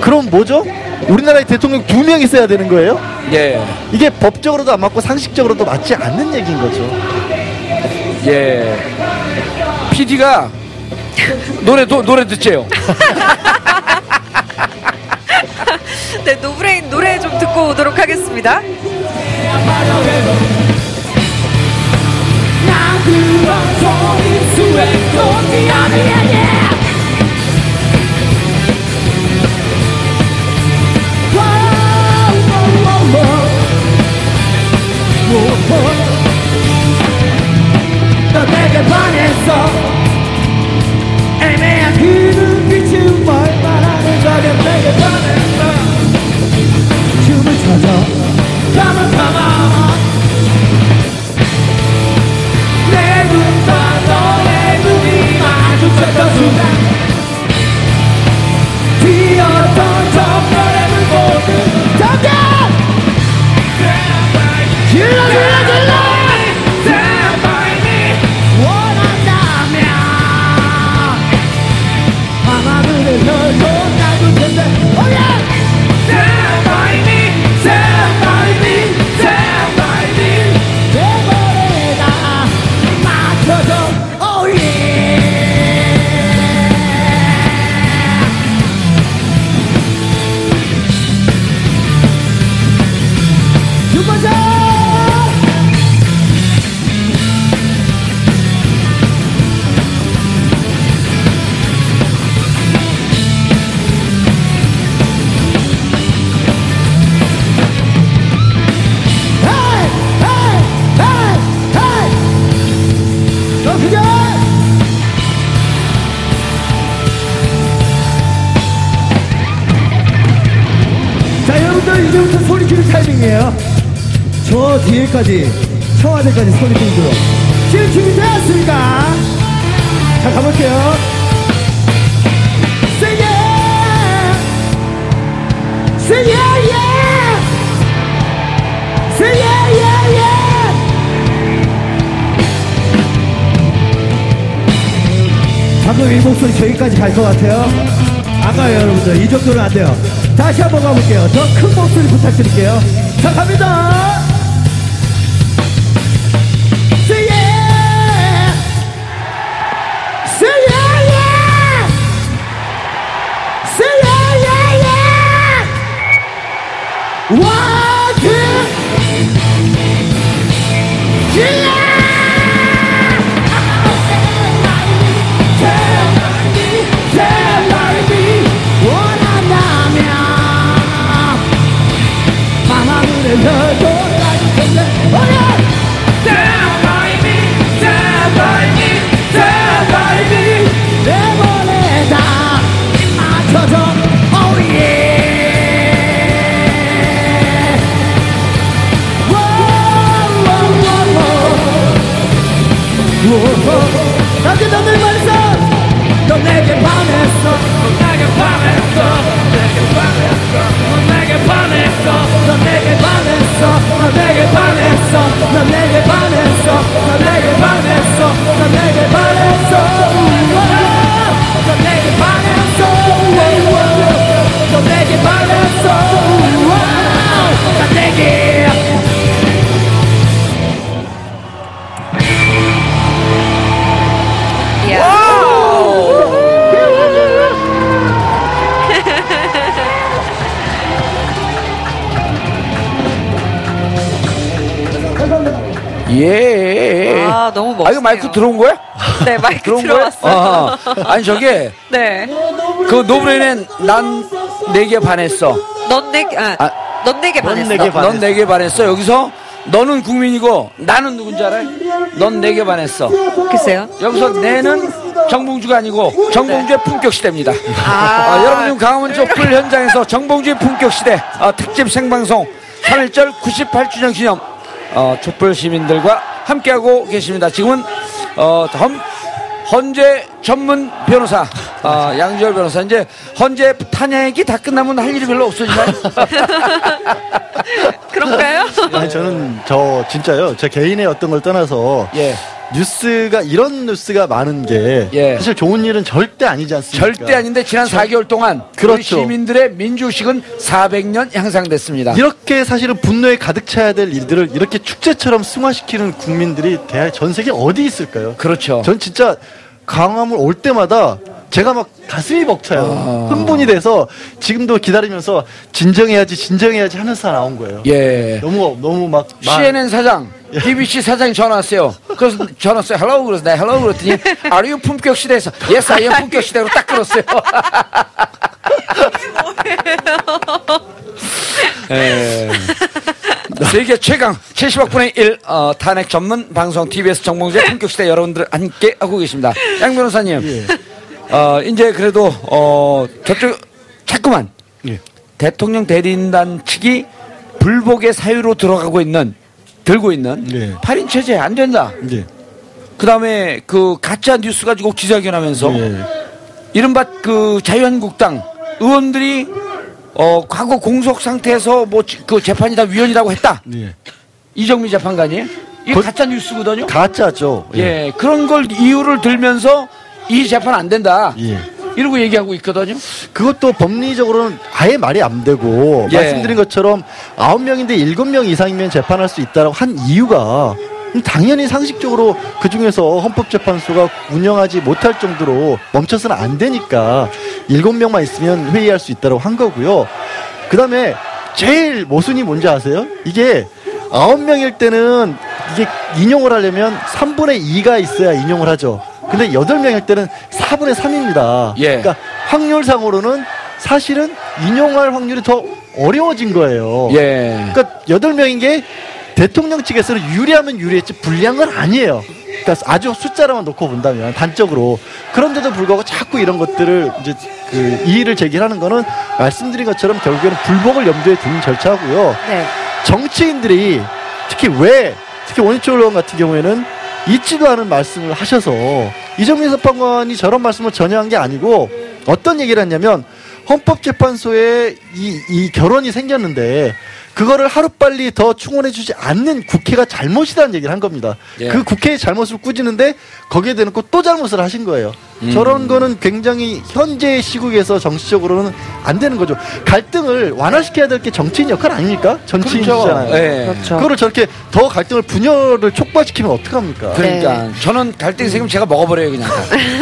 S3: 그럼 뭐죠? 우리나라에 대통령 두 명 있어야 되는 거예요?
S1: 예.
S3: 이게 법적으로도 안 맞고 상식적으로도 맞지 않는 얘기인 거죠.
S1: 예. PD가 노래 도, 노래 듣재요.
S5: 네, 노브레인 노래 좀 듣고 오도록 하겠습니다.
S4: 너 내게 반했어 애매한 그 눈빛은 뭘 말하는 거냐 내게 반했어 춰줘 Come on come on 내 눈과 너의 눈이 마주쳤던 순간 뛰었던 정열의 물고기 정답! 질러 질러 질러 원한다면 밤하늘을 열고 저 뒤에까지, 청와대까지 소리 지르도록. 지금 준비되었습니까? 자, 가볼게요. Yeah! Say yeah, yeah, yeah! 방금 이 목소리 저기까지 갈 것 같아요. 아까요, 여러분들. 이 정도는 안 돼요. 다시 한번 가볼게요. 더 큰 목소리 부탁드릴게요. 자, 갑니다!
S5: 너무 멋있네요.
S1: 아, 이거 마이크 들어온 거야?
S5: 네, 마이크
S1: 들어온 거야?
S5: 들어왔어요.
S1: 아, 아니, 저게,
S5: 네.
S1: 그 노브레는 난 내게 반했어.
S5: 넌 내게, 아,
S1: 아,
S5: 넌 내게 반했어.
S3: 내게
S1: 너- 넌 내게 반했어. 여기서 너는 국민이고 나는 누군지 알아요? 넌 내게 반했어.
S5: 글쎄요.
S1: 여기서 내는 정봉주가 아니고 정봉주의 품격 시대입니다.
S5: 아.
S1: 어, 여러분 지금 강화문 촛불 현장에서 정봉주의 품격 시대 어, 특집 생방송 3.1절 98주년 기념 어, 촛불 시민들과 함께하고 계십니다. 지금은 어, 험, 헌재 전문 변호사 어, 양지열 변호사 이제 헌재 탄핵이 다 끝나면 할 일이 별로 없어지나요?
S5: 그런가요?
S3: 아니 저는 저 진짜요. 제 개인의 어떤 걸 떠나서
S1: 예.
S3: 뉴스가 이런 뉴스가 많은 게
S1: 예.
S3: 사실 좋은 일은 절대 아니지 않습니까?
S1: 절대 아닌데 지난 4개월 동안 우리
S3: 그렇죠.
S1: 시민들의 민주의식은 400년 향상됐습니다.
S3: 이렇게 사실은 분노에 가득 차야 될 일들을 이렇게 축제처럼 승화시키는 국민들이 대- 전 세계 어디 있을까요?
S1: 그렇죠.
S3: 전 진짜 광화문 올 때마다 제가 막 가슴이 벅차요.
S1: 아.
S3: 흥분이 돼서 지금도 기다리면서 진정해야지 진정해야지 하면서 나온 거예요.
S1: 예.
S3: 너무 너무 막 말-
S1: CNN 사장, BBC 사장이 전화 왔어요. 그래서 전화 왔어요. Hello 그래서 내가 Hello 그랬더니 Are you 품격 시대에서 Yes, I am 품격 시대로 딱 끊었어요. 예. 세계 최강 70억 분의 1 어, 탄핵 전문 방송 TBS 정봉주의 품격 시대 여러분들 함께 하고 계십니다. 양 변호사님,
S3: 예.
S1: 어, 이제 그래도 어, 저쪽 자꾸만
S3: 예.
S1: 대통령 대리인단 측이 불복의 사유로 들어가고 있는 들고 있는
S3: 네.
S1: 8인 체제 안 된다.
S3: 예.
S1: 그다음에 그 가짜 뉴스 가지고 기자회견하면서
S3: 예.
S1: 이른바 그 자유한국당 의원들이 어 과거 공석 상태에서 뭐 그 재판이 다 위헌이라고 했다.
S3: 예.
S1: 이정미 재판관이
S3: 그-
S1: 가짜 뉴스거든요.
S3: 가짜죠.
S1: 예. 그런 걸 이유를 들면서 이 재판 안 된다.
S3: 예.
S1: 이러고 얘기하고 있거든요.
S3: 그것도 법리적으로는 아예 말이 안 되고
S1: 예.
S3: 말씀드린 것처럼 아홉 명인데 일곱 명 이상이면 재판할 수 있다라고 한 이유가 당연히 상식적으로 그 중에서 헌법재판소가 운영하지 못할 정도로 멈춰서는 안 되니까 일곱 명만 있으면 회의할 수 있다고 한 거고요. 그 다음에 제일 모순이 뭔지 아세요? 이게 아홉 명일 때는 이게 인용을 하려면 3분의 2가 있어야 인용을 하죠. 근데 여덟 명일 때는 4분의 3입니다.
S1: 예.
S3: 그러니까 확률상으로는 사실은 인용할 확률이 더 어려워진 거예요.
S1: 예.
S3: 그러니까 여덟 명인 게 대통령 측에서는 유리하면 유리했지 불리한 건 아니에요. 그러니까 아주 숫자로만 놓고 본다면 단적으로 그런데도 불구하고 자꾸 이런 것들을 이제 그 이의를 제기하는 거는 말씀드린 것처럼 결국에는 불복을 염두에 두는 절차고요.
S2: 네.
S3: 정치인들이 특히 왜 특히 원희철 의원 같은 경우에는 있지도 않은 말씀을 하셔서 이정민 재판관이 저런 말씀을 전혀 한 게 아니고 어떤 얘기를 했냐면 헌법재판소에 이, 이 결혼이 생겼는데 그거를 하루빨리 더 충원해주지 않는 국회가 잘못이라는 얘기를 한 겁니다.
S1: 예.
S3: 그 국회의 잘못을 꾸짖는데 거기에 대놓고 또 잘못을 하신 거예요. 저런 거는 굉장히 현재 시국에서 정치적으로는 안 되는 거죠. 갈등을 완화시켜야 될 게 정치인 역할 아닙니까? 정치인이잖아요.
S1: 예.
S2: 그렇죠.
S3: 그거를 저렇게 더 갈등을 분열을 촉발시키면 어떡합니까?
S1: 그러니까
S2: 네.
S1: 저는 갈등이 생기면 제가 먹어버려요 그냥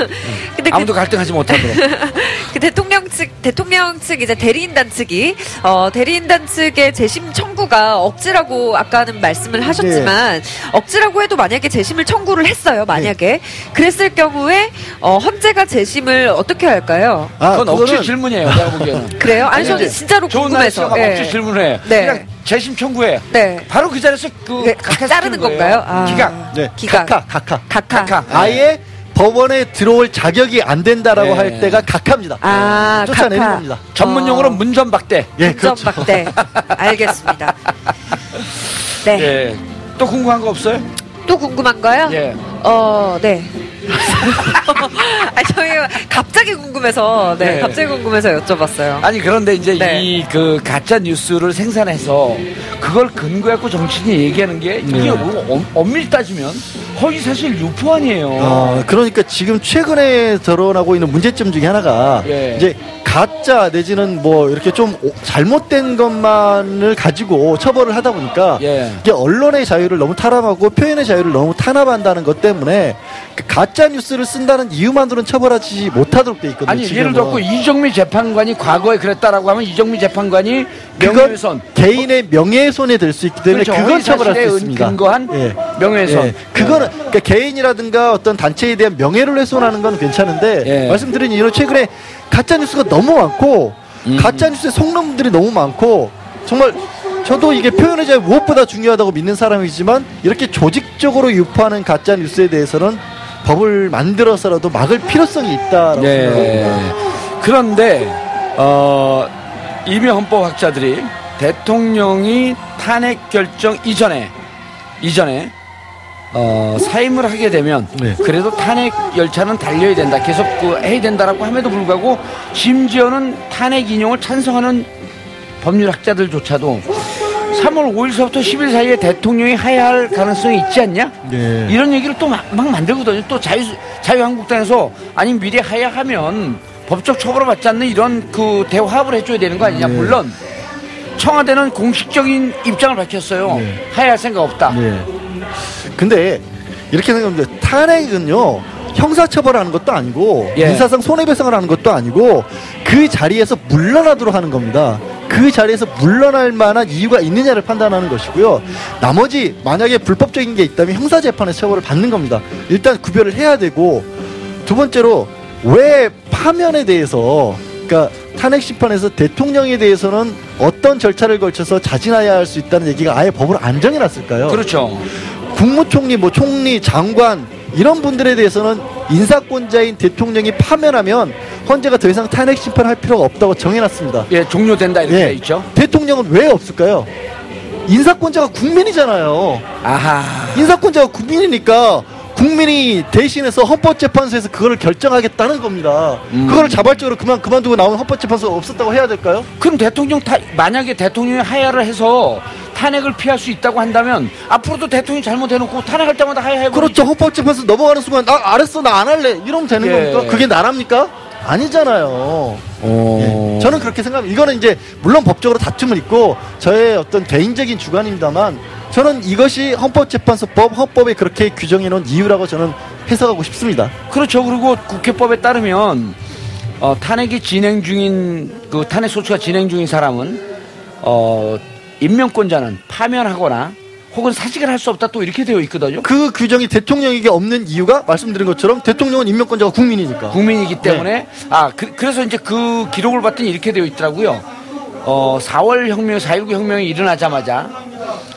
S1: 아무도 갈등하지 못하도록.
S2: 그 대통령 측 대통령 측 이제 대리인단 측이 어 대리인단 측의 재심 청구가 억지라고 아까는 말씀을 하셨지만 억지라고 해도 만약에 재심을 청구를 했어요 만약에 그랬을 경우에 어 헌재가 재심을 어떻게 할까요?
S3: 아,
S1: 그건 억지
S3: 그거는
S1: 질문이에요 내가 보기에는.
S2: 그래요? 아니 저는 진짜로
S1: 좋은 날씨가
S2: 궁금해서.
S1: 막 억지 질문을 해.
S2: 네.
S1: 그냥 재심 청구해.
S2: 네.
S1: 바로 그 자리에서 그
S2: 네, 자르는. 건가요? 아.
S1: 기각.
S3: 네.
S2: 기각.
S3: 각하, 각하.
S2: 각하.
S1: 각하.
S3: 아예 법원에 들어올 자격이 안 된다라고
S1: 네.
S3: 할 때가 각하입니다.
S2: 아,
S3: 쫓아내는
S2: 각하.
S3: 겁니다.
S1: 전문 용어로
S2: 어.
S1: 문전박대.
S3: 예, 그렇죠.
S2: 박대 알겠습니다. 네.
S1: 예. 또 궁금한 거 없어요?
S2: 또 궁금한 거요?
S1: 예.
S2: 어, 네. 아, 저희 갑자기 궁금해서, 네,
S1: 네.
S2: 갑자기 궁금해서 여쭤봤어요.
S1: 아니 그런데 이제
S2: 네.
S1: 이그 가짜 뉴스를 생산해서 그걸 근거해갖고 정치인이 얘기하는 게 이게
S3: 네.
S1: 뭐 엄- 엄밀히 따지면 허위 사실 유포 아니에요.
S3: 어, 그러니까 지금 최근에 드러나고 있는 문제점 중에 하나가
S1: 예.
S3: 이제 가짜 내지는 뭐 이렇게 좀 오- 잘못된 것만을 가지고 처벌을 하다 보니까
S1: 예.
S3: 이게 언론의 자유를 너무 탄압하고 표현의 자유를 너무 탄압한다는 것 때문에 그 가짜 뉴스를 쓴다는 이유만으로는 처벌하지 못하도록 돼 있거든요.
S1: 아니
S3: 지금은.
S1: 예를 들어 이정미 재판관이 과거에 그랬다라고 하면 이정미 재판관이 명예훼손
S3: 개인의 명예훼손에 될 수 있기 때문에
S1: 그렇죠.
S3: 그건 처벌할 수 있습니다.
S1: 근거한
S3: 예.
S1: 명예훼손.
S3: 예. 그거는 그러니까 개인이라든가 어떤 단체에 대한 명예를 훼손하는 건 괜찮은데
S1: 예.
S3: 말씀드린 이유로 최근에 가짜 뉴스가 너무 많고
S1: 음.
S3: 가짜 뉴스에 속놈들이 너무 많고 정말 저도 이게 표현의 자유 무엇보다 중요하다고 믿는 사람이지만 이렇게 조직적으로 유포하는 가짜 뉴스에 대해서는 법을 만들어서라도 막을 필요성이 있다라고 생각합니다.
S1: 네. 그런데 어, 이미 헌법학자들이 대통령이 탄핵 결정 이전에 이전에 어, 사임을 하게 되면
S3: 네.
S1: 그래도 탄핵 열차는 달려야 된다. 계속 그 해야 된다라고 함에도 불구하고 심지어는 탄핵 인용을 찬성하는 법률학자들조차도 3월 5일서부터 10일 사이에 대통령이 하야할 가능성이 있지 않냐?
S3: 예.
S1: 이런 얘기를 또 막 만들거든요. 또 자유 자유한국당에서 아니 미리 하야하면 법적 처벌을 받지 않는 이런 그 대화합을 해줘야 되는 거 아니냐?
S3: 네.
S1: 물론 청와대는 공식적인 입장을 밝혔어요.
S3: 네.
S1: 하야할 생각 없다.
S3: 예. 근데 이렇게 생각합니다. 탄핵은요 형사처벌하는 것도 아니고
S1: 예.
S3: 인사상 손해배상을 하는 것도 아니고 그 자리에서 물러나도록 하는 겁니다. 그 자리에서 물러날 만한 이유가 있느냐를 판단하는 것이고요. 나머지 만약에 불법적인 게 있다면 형사 재판에서 처벌을 받는 겁니다. 일단 구별을 해야 되고 두 번째로 왜 파면에 대해서 그러니까 탄핵 심판에서 대통령에 대해서는 어떤 절차를 걸쳐서 자진하여야 할 수 있다는 얘기가 아예 법으로 안 정해놨을까요?
S1: 그렇죠.
S3: 국무총리, 뭐 총리, 장관 이런 분들에 대해서는 인사권자인 대통령이 파면하면 헌재가 더 이상 탄핵 심판할 필요가 없다고 정해놨습니다.
S1: 예, 종료된다 이렇게
S3: 예.
S1: 돼 있죠.
S3: 대통령은 왜 없을까요? 인사권자가 국민이잖아요.
S1: 아하.
S3: 인사권자가 국민이니까 국민이 대신해서 헌법재판소에서 그거를 결정하겠다는 겁니다.
S1: 음.
S3: 그거를 자발적으로 그만 그만두고 나온 헌법재판소가 없었다고 해야 될까요?
S1: 그럼 대통령 타, 만약에 대통령이 하야를 해서 탄핵을 피할 수 있다고 한다면 앞으로도 대통령이 잘못해놓고 탄핵할 때마다 하야해버리죠.
S3: 그렇죠. 헌법재판소 넘어가는 순간 나 알았어 나 안 할래 이러면 되는
S1: 예.
S3: 겁니까? 그게 나랍니까? 아니잖아요. 예. 저는 그렇게 생각합니다. 이거는 이제 물론 법적으로 다툼은 있고 저의 어떤 개인적인 주관입니다만 저는 이것이 헌법재판소법 헌법에 그렇게 규정해 놓은 이유라고 저는 해석하고 싶습니다.
S1: 그렇죠. 그리고 국회법에 따르면 어, 탄핵이 진행 중인 그 탄핵 소추가 진행 중인 사람은 어, 임명권자는 파면하거나 혹은 사직을 할 수 없다 또 이렇게 되어 있거든요.
S3: 그 규정이 대통령에게 없는 이유가 말씀드린 것처럼 대통령은 임명권자가 국민이니까.
S1: 국민이기 때문에 아 그, 래서 이제 그 기록을 봤더니 이렇게 되어 있더라고요. 어 4월 혁명, 4.19 혁명이 일어나자마자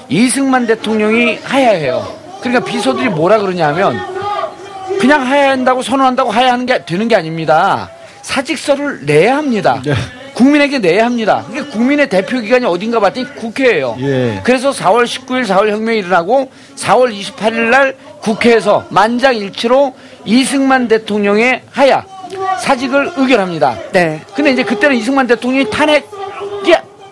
S1: 이승만 대통령이 하야해요. 그러니까 비서들이 뭐라 그러냐면 그냥 하야한다고 선언한다고 하야하는 게 되는 게 아닙니다. 사직서를 내야 합니다.
S3: 네.
S1: 국민에게 내야 합니다. 그게 국민의 대표 기관이 어딘가 봤더니 국회예요.
S3: 예.
S1: 그래서 4월 19일 4월 혁명이 일어나고 4월 28일 날 국회에서 만장일치로 이승만 대통령의 하야 사직을 의결합니다.
S2: 네.
S1: 근데 이제 그때는 이승만 대통령이 탄핵이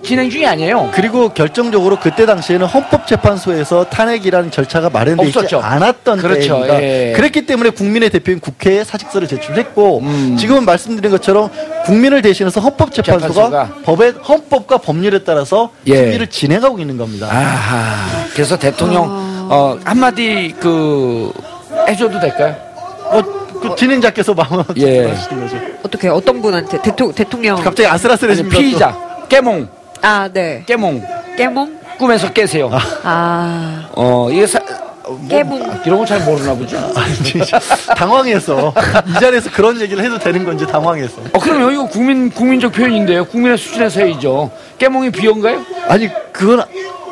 S1: 진행 중이 아니에요.
S3: 그리고 결정적으로 그때 당시에는 헌법재판소에서 탄핵이라는 절차가 마련되어 있지
S1: 없었죠.
S3: 않았던
S1: 그렇죠.
S3: 때입니다.
S1: 예.
S3: 그랬기 때문에 국민의 대표인 국회에 사직서를 제출했고
S1: 음.
S3: 지금은 말씀드린 것처럼 국민을 대신해서 헌법재판소가
S1: 재판소가.
S3: 법의 헌법과 법률에 따라서
S1: 예.
S3: 심의를 진행하고 있는 겁니다.
S1: 아하. 그래서 대통령 어, 한마디 그 해줘도 될까요?
S3: 어, 그 진행자께서 마음
S1: 예.
S3: 하시는 거죠.
S2: 어떻게 어떤 분한테 대통 대통령
S3: 갑자기 아슬아슬해집니다. 또.
S1: 피의자 깨몽
S2: 아, 네.
S1: 깨몽
S2: 깨몽?
S1: 꿈에서 깨세요.
S2: 아.
S1: 어 이게 사, 뭐,
S2: 깨몽.
S1: 이런 거 잘 모르나 보죠.
S3: 당황해서 이 자리에서 그런 얘기를 해도 되는 건지 당황해서.
S1: 어 그럼 이거 국민 국민적 표현인데요. 국민의 수준에서 해야죠. 깨몽이 비어인가요?
S3: 아니 그건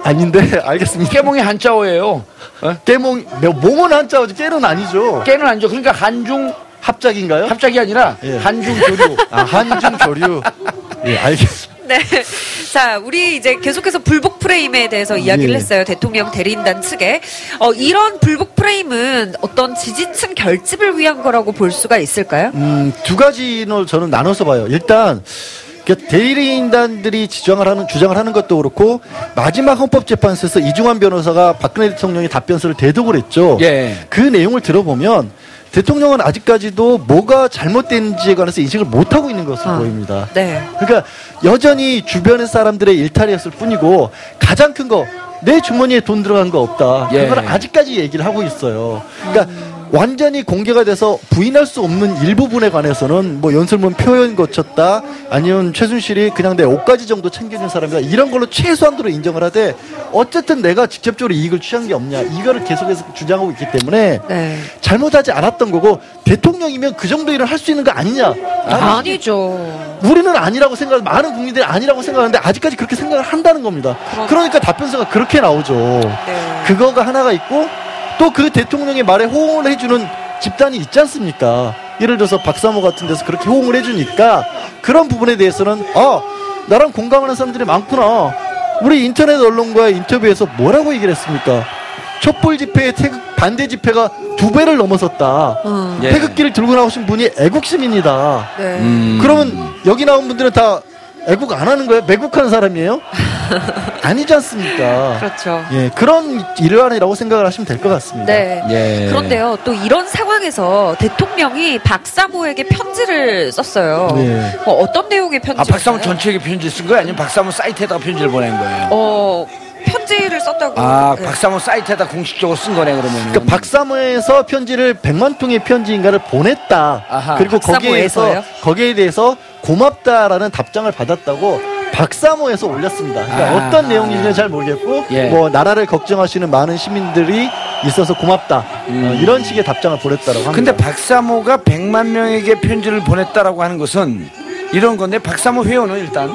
S3: 아닌데 알겠습니다.
S1: 깨몽이 한자어예요. 어?
S3: 깨몽 몽은 한자어지 깨는 아니죠.
S1: 깨는 아니죠. 그러니까 한중
S3: 합작인가요?
S1: 합작이 아니라
S3: 예.
S1: 한중 교류.
S3: 아 한중 교류. 예 알겠습니다.
S2: 네. 자, 우리 이제 계속해서 불복 프레임에 대해서 이야기를
S3: 예.
S2: 했어요. 대통령 대리인단 측에. 어, 이런 불복 프레임은 어떤 지지층 결집을 위한 거라고 볼 수가 있을까요?
S3: 음 두 가지로 저는 나눠서 봐요. 일단 그 대리인단들이 지정을 하는 주장을 하는 것도 그렇고 마지막 헌법재판소에서 이중환 변호사가 박근혜 대통령의 답변서를 대독을 했죠.
S1: 예.
S3: 그 내용을 들어보면 대통령은 아직까지도 뭐가 잘못된지에 관해서 인식을 못 하고 있는 것으로
S2: 아.
S3: 보입니다.
S2: 네.
S3: 그러니까 여전히 주변의 사람들의 일탈이었을 뿐이고 가장 큰 거 내 주머니에 돈 들어간 거 없다.
S1: 예.
S3: 그걸 아직까지 얘기를 하고 있어요. 그러니까 완전히 공개가 돼서 부인할 수 없는 일부분에 관해서는 뭐 연설문 표현 거쳤다 아니면 최순실이 그냥 내 옷가지 정도 챙겨준 사람이다 이런 걸로 최소한도로 인정을 하되 어쨌든 내가 직접적으로 이익을 취한 게 없냐 이거를 계속해서 주장하고 있기 때문에
S2: 네.
S3: 잘못하지 않았던 거고 대통령이면 그 정도 일을 할 수 있는 거 아니냐 나는
S2: 아니죠.
S3: 우리는 아니라고 생각, 많은 국민들이 아니라고 생각하는데 아직까지 그렇게 생각을 한다는 겁니다. 그러니까 답변서가 그렇게 나오죠.
S2: 네.
S3: 그거가 하나가 있고 또 그 대통령의 말에 호응을 해주는 집단이 있지 않습니까? 예를 들어서 박사모 같은 데서 그렇게 호응을 해주니까 그런 부분에 대해서는 아 나랑 공감하는 사람들이 많구나. 우리 인터넷 언론과의 인터뷰에서 뭐라고 얘기를 했습니까? 촛불 집회의 태극 반대 집회가 두 배를 넘어섰다.
S2: 음.
S1: 예.
S3: 태극기를 들고 나오신 분이 애국심입니다.
S2: 네.
S1: 음.
S3: 그러면 여기 나온 분들은 다 애국 안 하는 거예요? 매국하는 사람이에요? 아니지 않습니까?
S2: 그렇죠.
S3: 예, 그런 일환이라고 생각을 하시면 될 것 같습니다.
S2: 네.
S1: 예.
S2: 그런데요, 또 이런 상황에서 대통령이 박사모에게 편지를 썼어요.
S3: 네.
S2: 어, 어떤 내용의 편지?
S1: 아, 박사모 전체에게 편지 쓴 거예요? 아니면 박사모 사이트에다가 편지를 보낸 거예요?
S2: 어, 편지를 썼다고.
S1: 아,
S2: 네.
S1: 박사모 사이트에다 공식적으로 쓴 거네, 그러면.
S3: 그러니까 박사모에서 편지를 100만 통의 편지인가를 보냈다.
S1: 아하.
S3: 그리고 거기에서
S2: 박사모에서요?
S3: 거기에 대해서 고맙다라는 답장을 받았다고 박사모에서 올렸습니다. 그러니까
S1: 아.
S3: 어떤 내용인지는 잘 모르겠고
S1: 예.
S3: 뭐 나라를 걱정하시는 많은 시민들이 있어서 고맙다. 어, 이런 식의 답장을 보냈다라고 합니다.
S1: 음. 근데 박사모가 100만 명에게 편지를 보냈다라고 하는 것은 이런 건데 박사모 회원은 일단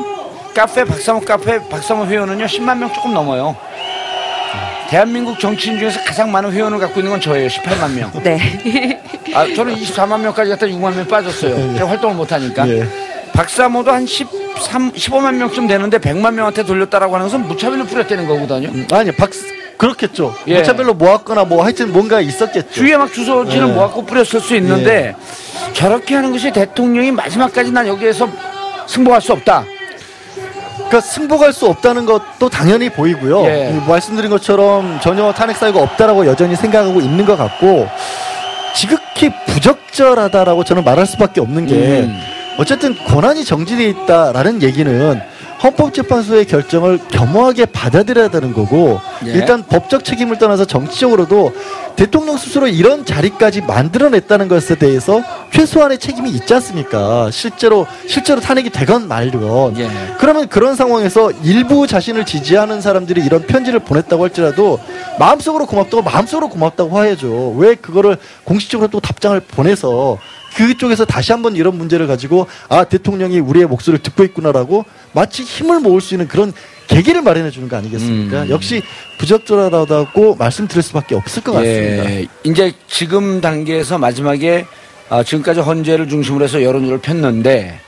S1: 카페 박사모 카페 박사모 회원은요 10만 명 조금 넘어요. 대한민국 정치인 중에서 가장 많은 회원을 갖고 있는 건 저예요. 18만 명.
S2: 네.
S1: 아, 저는 24만 명까지 갔다 6만 명 빠졌어요. 제가 활동을 못 하니까.
S3: 예.
S1: 박사모도 한 13, 15만 명쯤 되는데 100만 명한테 돌렸다라고 하는 것은 무차별로 뿌렸다는 거거든요.
S3: 아니 박 그렇겠죠.
S1: 예.
S3: 무차별로 모았거나 뭐 하여튼 뭔가 있었겠죠.
S1: 주위에 막 주소지를
S3: 예.
S1: 모아갖고 뿌렸을 수 있는데 저렇게 하는 것이 대통령이 마지막까지 난 여기에서 승복할 수 없다.
S3: 그러니까 승복할 수 없다는 것도 당연히 보이고요.
S1: 예.
S3: 이 말씀드린 것처럼 전혀 탄핵 사유가 없다라고 여전히 생각하고 있는 것 같고 지극히 부적절하다라고 저는 말할 수밖에 없는 게
S1: 음.
S3: 어쨌든 권한이 정지돼 있다라는 얘기는 헌법재판소의 결정을 겸허하게 받아들여야 되는 거고
S1: 예.
S3: 일단 법적 책임을 떠나서 정치적으로도 대통령 스스로 이런 자리까지 만들어냈다는 것에 대해서 최소한의 책임이 있지 않습니까? 실제로 실제로 탄핵이 되건 말건
S1: 예.
S3: 그러면 그런 상황에서 일부 자신을 지지하는 사람들이 이런 편지를 보냈다고 할지라도 마음속으로 고맙다고 마음속으로 고맙다고 해야죠. 왜 그거를 공식적으로 또 답장을 보내서 그쪽에서 다시 한번 이런 문제를 가지고 아 대통령이 우리의 목소리를 듣고 있구나라고 마치 힘을 모을 수 있는 그런 계기를 마련해 주는 거 아니겠습니까?
S1: 음.
S3: 역시 부적절하다고 말씀드릴 수밖에 없을 것 같습니다.
S1: 예. 이제 지금 단계에서 마지막에 아, 지금까지 헌재를 중심으로 해서 여론조를 폈는데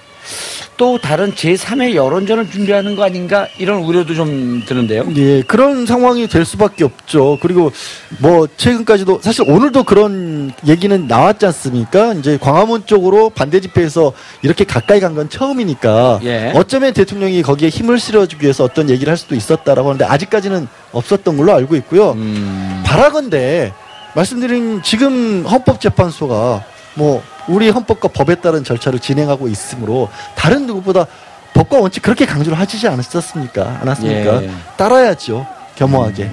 S1: 또 다른 제3의 여론전을 준비하는 거 아닌가 이런 우려도 좀 드는데요.
S3: 예, 그런 상황이 될 수밖에 없죠. 그리고 뭐 최근까지도 사실 오늘도 그런 얘기는 나왔지 않습니까? 이제 광화문 쪽으로 반대 집회에서 이렇게 가까이 간 건 처음이니까
S1: 예.
S3: 어쩌면 대통령이 거기에 힘을 실어주기 위해서 어떤 얘기를 할 수도 있었다라고 하는데 아직까지는 없었던 걸로 알고 있고요.
S1: 음.
S3: 바라건대 말씀드린 지금 헌법재판소가 뭐 우리 헌법과 법에 따른 절차를 진행하고 있으므로 다른 누구보다 법과 원칙 그렇게 강조를 하시지 않았었습니까? 않았습니까?
S1: 예.
S3: 따라야죠. 겸허하게.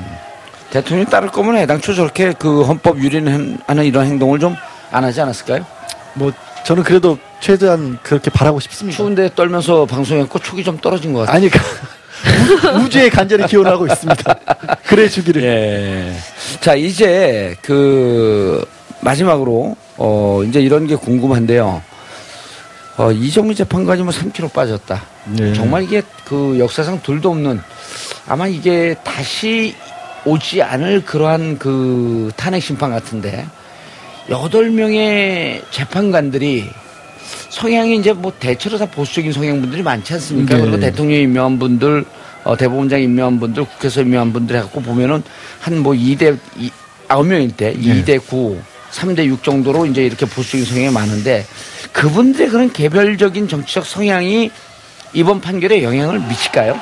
S1: 대통령이 따를 거면 애당초 저렇게 그 헌법 유린하는 이런 행동을 좀 안 하지 않았을까요?
S3: 뭐 저는 그래도 최대한 그렇게 바라고 싶습니다.
S1: 추운데 떨면서 방송했고 촉이 좀 떨어진 것 같아요.
S3: 아니 그 우- 우주에 간절히 기원하고 있습니다. 그래 주기를.
S1: 예. 자, 이제 그 마지막으로 어 이제 이런 게 궁금한데요. 어 이정미 재판관이 뭐 3kg 빠졌다.
S3: 네.
S1: 정말 이게 그 역사상 둘도 없는 아마 이게 다시 오지 않을 그러한 그 탄핵 심판 같은데 여덟 명의 재판관들이 성향이 이제 뭐 대체로 다 보수적인 성향분들이 많지 않습니까?
S3: 네.
S1: 그리고 대통령 임명한 분들, 어, 대법원장 임명한 분들, 국회에서 임명한 분들 해갖고 보면은 한 뭐 2대, 이, 9명일 때
S3: 네.
S1: 2대 9, 3대 6 정도로 이제 이렇게 보수적인 성향이 많은데 그분들의 그런 개별적인 정치적 성향이 이번 판결에 영향을 미칠까요?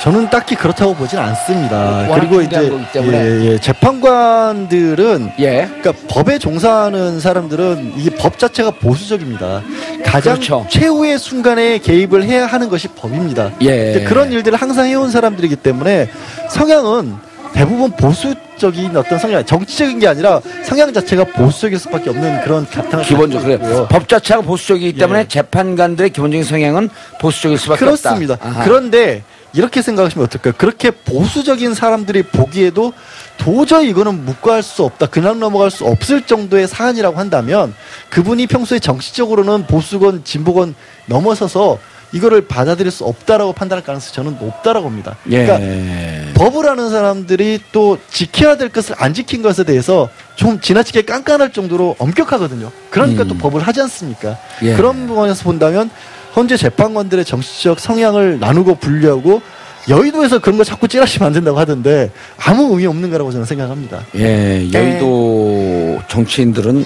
S3: 저는 딱히 그렇다고 보진 않습니다.
S1: 워낙
S3: 그리고 이제. 예, 예. 재판관들은
S1: 예.
S3: 그러니까 법에 종사하는 사람들은 이게 법 자체가 보수적입니다. 가장
S1: 그렇죠.
S3: 최후의 순간에 개입을 해야 하는 것이 법입니다.
S1: 예.
S3: 그런 일들을 항상 해온 사람들이기 때문에 성향은 대부분 보수적인 어떤 성향, 정치적인 게 아니라 성향 자체가 보수적일 수밖에 없는 그런 바탕을
S1: 기본적으로 그래요. 법 자체가 보수적이기 때문에
S3: 예.
S1: 재판관들의 기본적인 성향은 보수적일 수밖에
S3: 그렇습니다.
S1: 없다. 아하.
S3: 그런데 이렇게 생각하시면 어떨까요? 그렇게 보수적인 사람들이 보기에도 도저히 이거는 묵과할 수 없다. 그냥 넘어갈 수 없을 정도의 사안이라고 한다면 그분이 평소에 정치적으로는 보수건 진보건 넘어서서 이거를 받아들일 수 없다라고 판단할 가능성이 저는 높다라고 봅니다.
S1: 예.
S3: 그러니까 법을 하는 사람들이 또 지켜야 될 것을 안 지킨 것에 대해서 좀 지나치게 깐깐할 정도로 엄격하거든요. 그러니까
S1: 음.
S3: 또 법을 하지 않습니까?
S1: 예.
S3: 그런 부분에서 본다면 현재 재판관들의 정치적 성향을 나누고 분류하고 여의도에서 그런 거 자꾸 찌라시면 안 된다고 하던데 아무 의미 없는 거라고 저는 생각합니다.
S1: 예, 여의도 정치인들은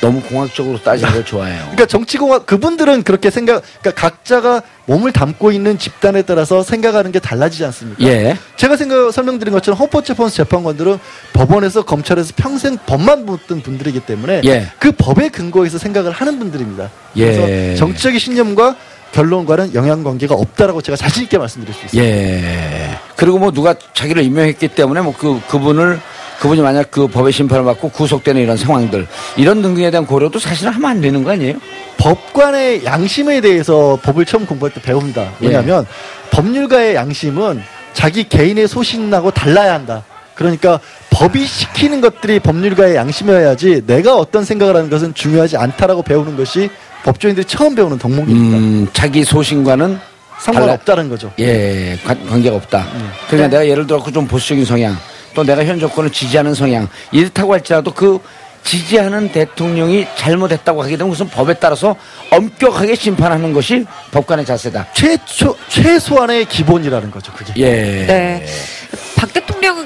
S1: 너무 공학적으로 따지는 걸 좋아해요.
S3: 그러니까 정치공학 그분들은 그렇게 생각, 그러니까 각자가 몸을 담고 있는 집단에 따라서 생각하는 게 달라지지 않습니까?
S1: 예.
S3: 제가 생각 설명드린 것처럼 헌법재판소 재판관들은 법원에서 검찰에서 평생 법만 붙던 분들이기 때문에
S1: 예.
S3: 그 법에 근거해서 생각을 하는 분들입니다.
S1: 예.
S3: 그래서 정치적인 신념과 결론과는 영향 관계가 없다라고 제가 자신 있게 말씀드릴 수 있습니다.
S1: 예. 그리고 뭐 누가 자기를 임명했기 때문에 뭐 그 그분을 그분이 만약 그 법의 심판을 받고 구속되는 이런 상황들 이런 등등에 대한 고려도 사실은 하면 안 되는 거 아니에요?
S3: 법관의 양심에 대해서 법을 처음 공부할 때 배웁니다.
S1: 예.
S3: 왜냐하면 법률가의 양심은 자기 개인의 소신하고 달라야 한다. 그러니까 법이 시키는 것들이 법률가의 양심이어야지 내가 어떤 생각을 하는 것은 중요하지 않다라고 배우는 것이 법조인들이 처음 배우는 덕목입니다.
S1: 음, 자기 소신과는
S3: 상관없다는 거죠.
S1: 예, 관, 관계가 없다. 그러니까 내가 예를 들어 좀 보수적인 성향, 또 내가 현 정권을 지지하는 성향, 이렇다고 할지라도 그 지지하는 대통령이 잘못했다고 하게 되면 무슨 법에 따라서 엄격하게 심판하는 것이 법관의 자세다.
S3: 최초 최소한의 기본이라는 거죠. 그게.
S1: 예.
S2: 네.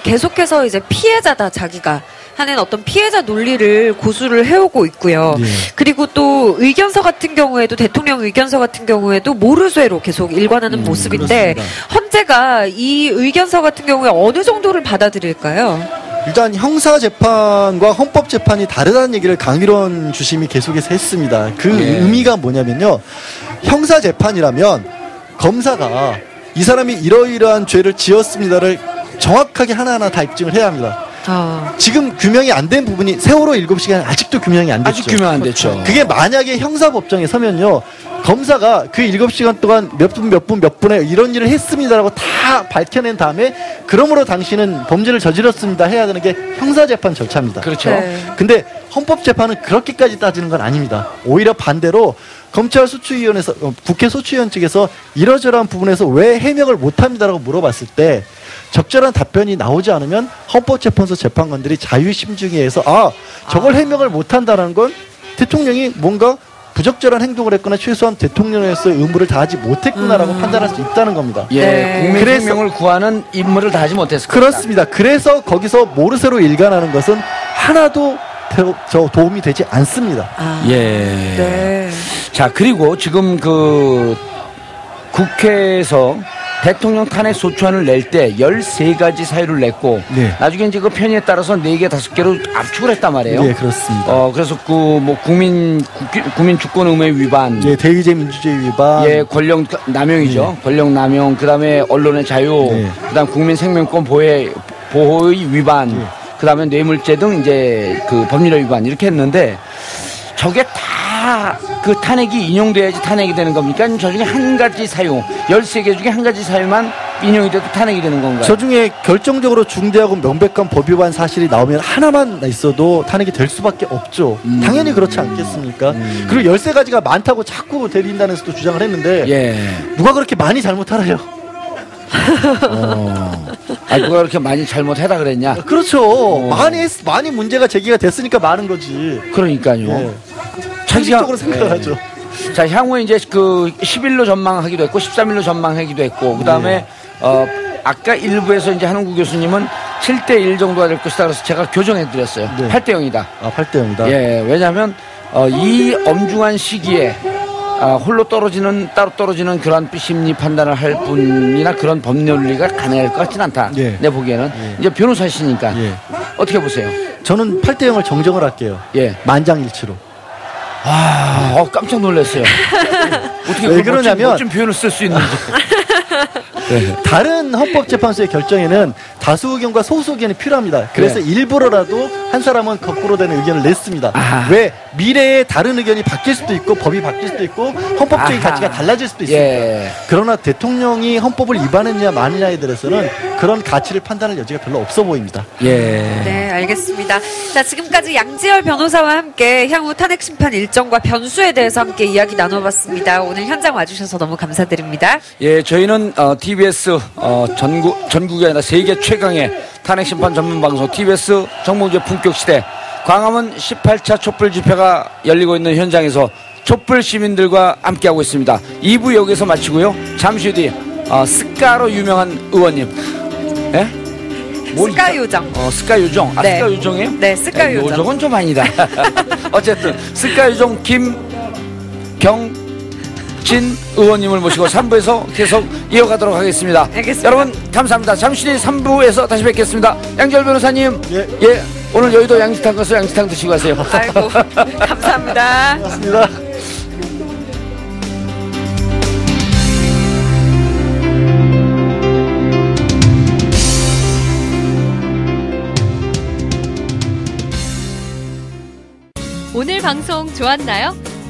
S2: 계속해서 이제 피해자다 자기가 하는 어떤 피해자 논리를 고수를 해오고 있고요.
S3: 예.
S2: 그리고 또 의견서 같은 경우에도 대통령 의견서 같은 경우에도 모르쇠로 계속 일관하는 모습인데
S3: 그렇습니다.
S2: 헌재가 이 의견서 같은 경우에 어느 정도를 받아들일까요?
S3: 일단 형사 재판과 헌법 재판이 다르다는 얘기를 강일원 주심이 계속해서 했습니다. 그
S1: 예.
S3: 의미가 뭐냐면요. 형사 재판이라면 검사가 이 사람이 이러이러한 죄를 지었습니다를 정확하게 하나하나 다 입증을 해야 합니다.
S2: 아,
S3: 지금 규명이 안 된 부분이 세월호 7시간 아직도 규명이 안 됐죠.
S1: 아직 규명 안 됐죠.
S3: 그게 만약에 형사법정에 서면요. 검사가 그 7시간 동안 몇 분, 몇 분, 몇 분에 이런 일을 했습니다라고 다 밝혀낸 다음에 그러므로 당신은 범죄를 저질렀습니다 해야 되는 게 형사재판 절차입니다.
S1: 그렇죠.
S2: 네.
S3: 근데 헌법재판은 그렇게까지 따지는 건 아닙니다. 오히려 반대로 검찰 소추위원회에서 어, 국회 소추위원 측에서 이러저러한 부분에서 왜 해명을 못합니다라고 물어봤을 때 적절한 답변이 나오지 않으면 헌법재판소 재판관들이 자유심증회에서 아 저걸 해명을 못한다는 건 대통령이 뭔가 부적절한 행동을 했거나 최소한 대통령으로서의 의무를 다하지 못했구나라고 판단할 수 있다는 겁니다.
S1: 예,
S2: 네.
S1: 국민
S3: 그래서-
S1: 생명을 구하는 임무를 다하지 못했을 것이다.
S3: 그렇습니다. 그래서 거기서 모르쇠로 일관하는 것은 하나도 대- 저 도움이 되지 않습니다.
S2: 아,
S1: 예.
S2: 네.
S1: 자, 그리고 지금 그 국회에서 대통령 탄핵 소추안을 낼 때 13가지 사유를 냈고
S3: 네.
S1: 나중에 이제 그 편의에 따라서 4개, 5개로 압축을 했단 말이에요.
S3: 네, 그렇습니다.
S1: 어, 그래서 그 뭐 국민 국- 국민 주권 의무 위반
S3: 예, 대의제 민주주의 위반.
S1: 예, 권력 남용이죠. 권력 남용, 그다음에 언론의 자유,
S3: 네.
S1: 그다음 국민 생명권 보호 보호의 위반,
S3: 네.
S1: 그다음에 뇌물죄 등 이제 그 법률의 위반 이렇게 했는데 저게 다 그 탄핵이 인용돼야지 탄핵이 되는 겁니까? 아니면 저 중에 한 가지 사유, 13개 중에 한 가지 사유만 인용이 돼도 탄핵이 되는 건가요?
S3: 저 중에 결정적으로 중대하고 명백한 법 위반 사실이 나오면 하나만 있어도 탄핵이 될 수밖에 없죠.
S1: 음.
S3: 당연히 그렇지 않겠습니까? 그리고 열세 가지가 많다고 자꾸 대리인단에서도 주장을 했는데
S1: 예.
S3: 누가 그렇게 많이 잘못 알아요?
S1: 어. 아, 누가 그렇게 많이 잘못해다 그랬냐?
S3: 그렇죠. 많이 했- 많이 문제가 제기가 됐으니까 많은 거지.
S1: 그러니까요.
S3: 예. 상식적으로 생각을
S1: 예.
S3: 하죠.
S1: 자, 향후에 이제 그 10일로 전망하기도 했고 13일로 전망하기도 했고 그다음에
S3: 네.
S1: 어 아까 일부에서 이제 한웅구 교수님은 7대 1 정도가 될 것이다 그래서 제가 교정해 드렸어요.
S3: 네.
S1: 8대 0이다.
S3: 아, 8대 0이다.
S1: 예, 왜냐하면 어, 이 엄중한 시기에 아, 홀로 떨어지는 따로 떨어지는 그런 심리 판단을 할 뿐이나 그런 법률리가 가능할 것 같지는 않다.
S3: 예.
S1: 내 보기에는 이제 변호사시니까
S3: 예.
S1: 어떻게 보세요?
S3: 저는 8대 0을 정정을 할게요.
S1: 예.
S3: 만장일치로.
S1: 아, 어, 깜짝 놀랐어요. 어떻게
S3: 왜 그러냐면-
S1: 멋진 표현을 쓸 수 있는지.
S3: 다른 헌법재판소의 결정에는 다수 의견과 소수 의견이 필요합니다. 그래서
S1: 네.
S3: 일부러라도 한 사람은 거꾸로 되는 의견을 냈습니다.
S1: 아하.
S3: 왜 미래에 다른 의견이 바뀔 수도 있고 법이 바뀔 수도 있고 헌법적인
S1: 아하.
S3: 가치가 달라질 수도 있습니다.
S1: 예.
S3: 그러나 대통령이 헌법을 위반했냐 마느냐에 대해서는 그런 가치를 판단할 여지가 별로 없어 보입니다.
S1: 예.
S2: 네, 알겠습니다. 자, 지금까지 양지열 변호사와 함께 향후 탄핵 심판 일정과 변수에 대해서 함께 이야기 나눠봤습니다. 오늘 현장 와주셔서 너무 감사드립니다.
S1: 예, 저희는 어, TBS 어, 전국 전국이 아니라 세계 최강의 탄핵 심판 전문 방송 TBS 정봉재 품격 시대 광화문 18차 촛불 집회가 열리고 있는 현장에서 촛불 시민들과 함께하고 있습니다. 2부 여기서 마치고요. 잠시 뒤 어, 스카로 유명한 의원님. 예? 뭘
S2: 스카 요정.
S1: 어, 스카 요정. 아,
S2: 네.
S1: 스카 요정이에요?
S2: 네, 스카
S1: 에,
S2: 요정.
S1: 요정은 좀 아니다. 어쨌든 스카 요정 김경 진 의원님을 모시고 3부에서 계속 이어가도록 하겠습니다.
S2: 알겠습니다.
S1: 여러분 감사합니다. 잠시 뒤 3부에서 다시 뵙겠습니다. 양절 변호사님.
S3: 예.
S1: 예. 오늘 여의도 양지탕 가서 양지탕 드시고 가세요.
S2: 아이고 감사합니다.
S3: 맞습니다.
S6: 오늘 방송 좋았나요?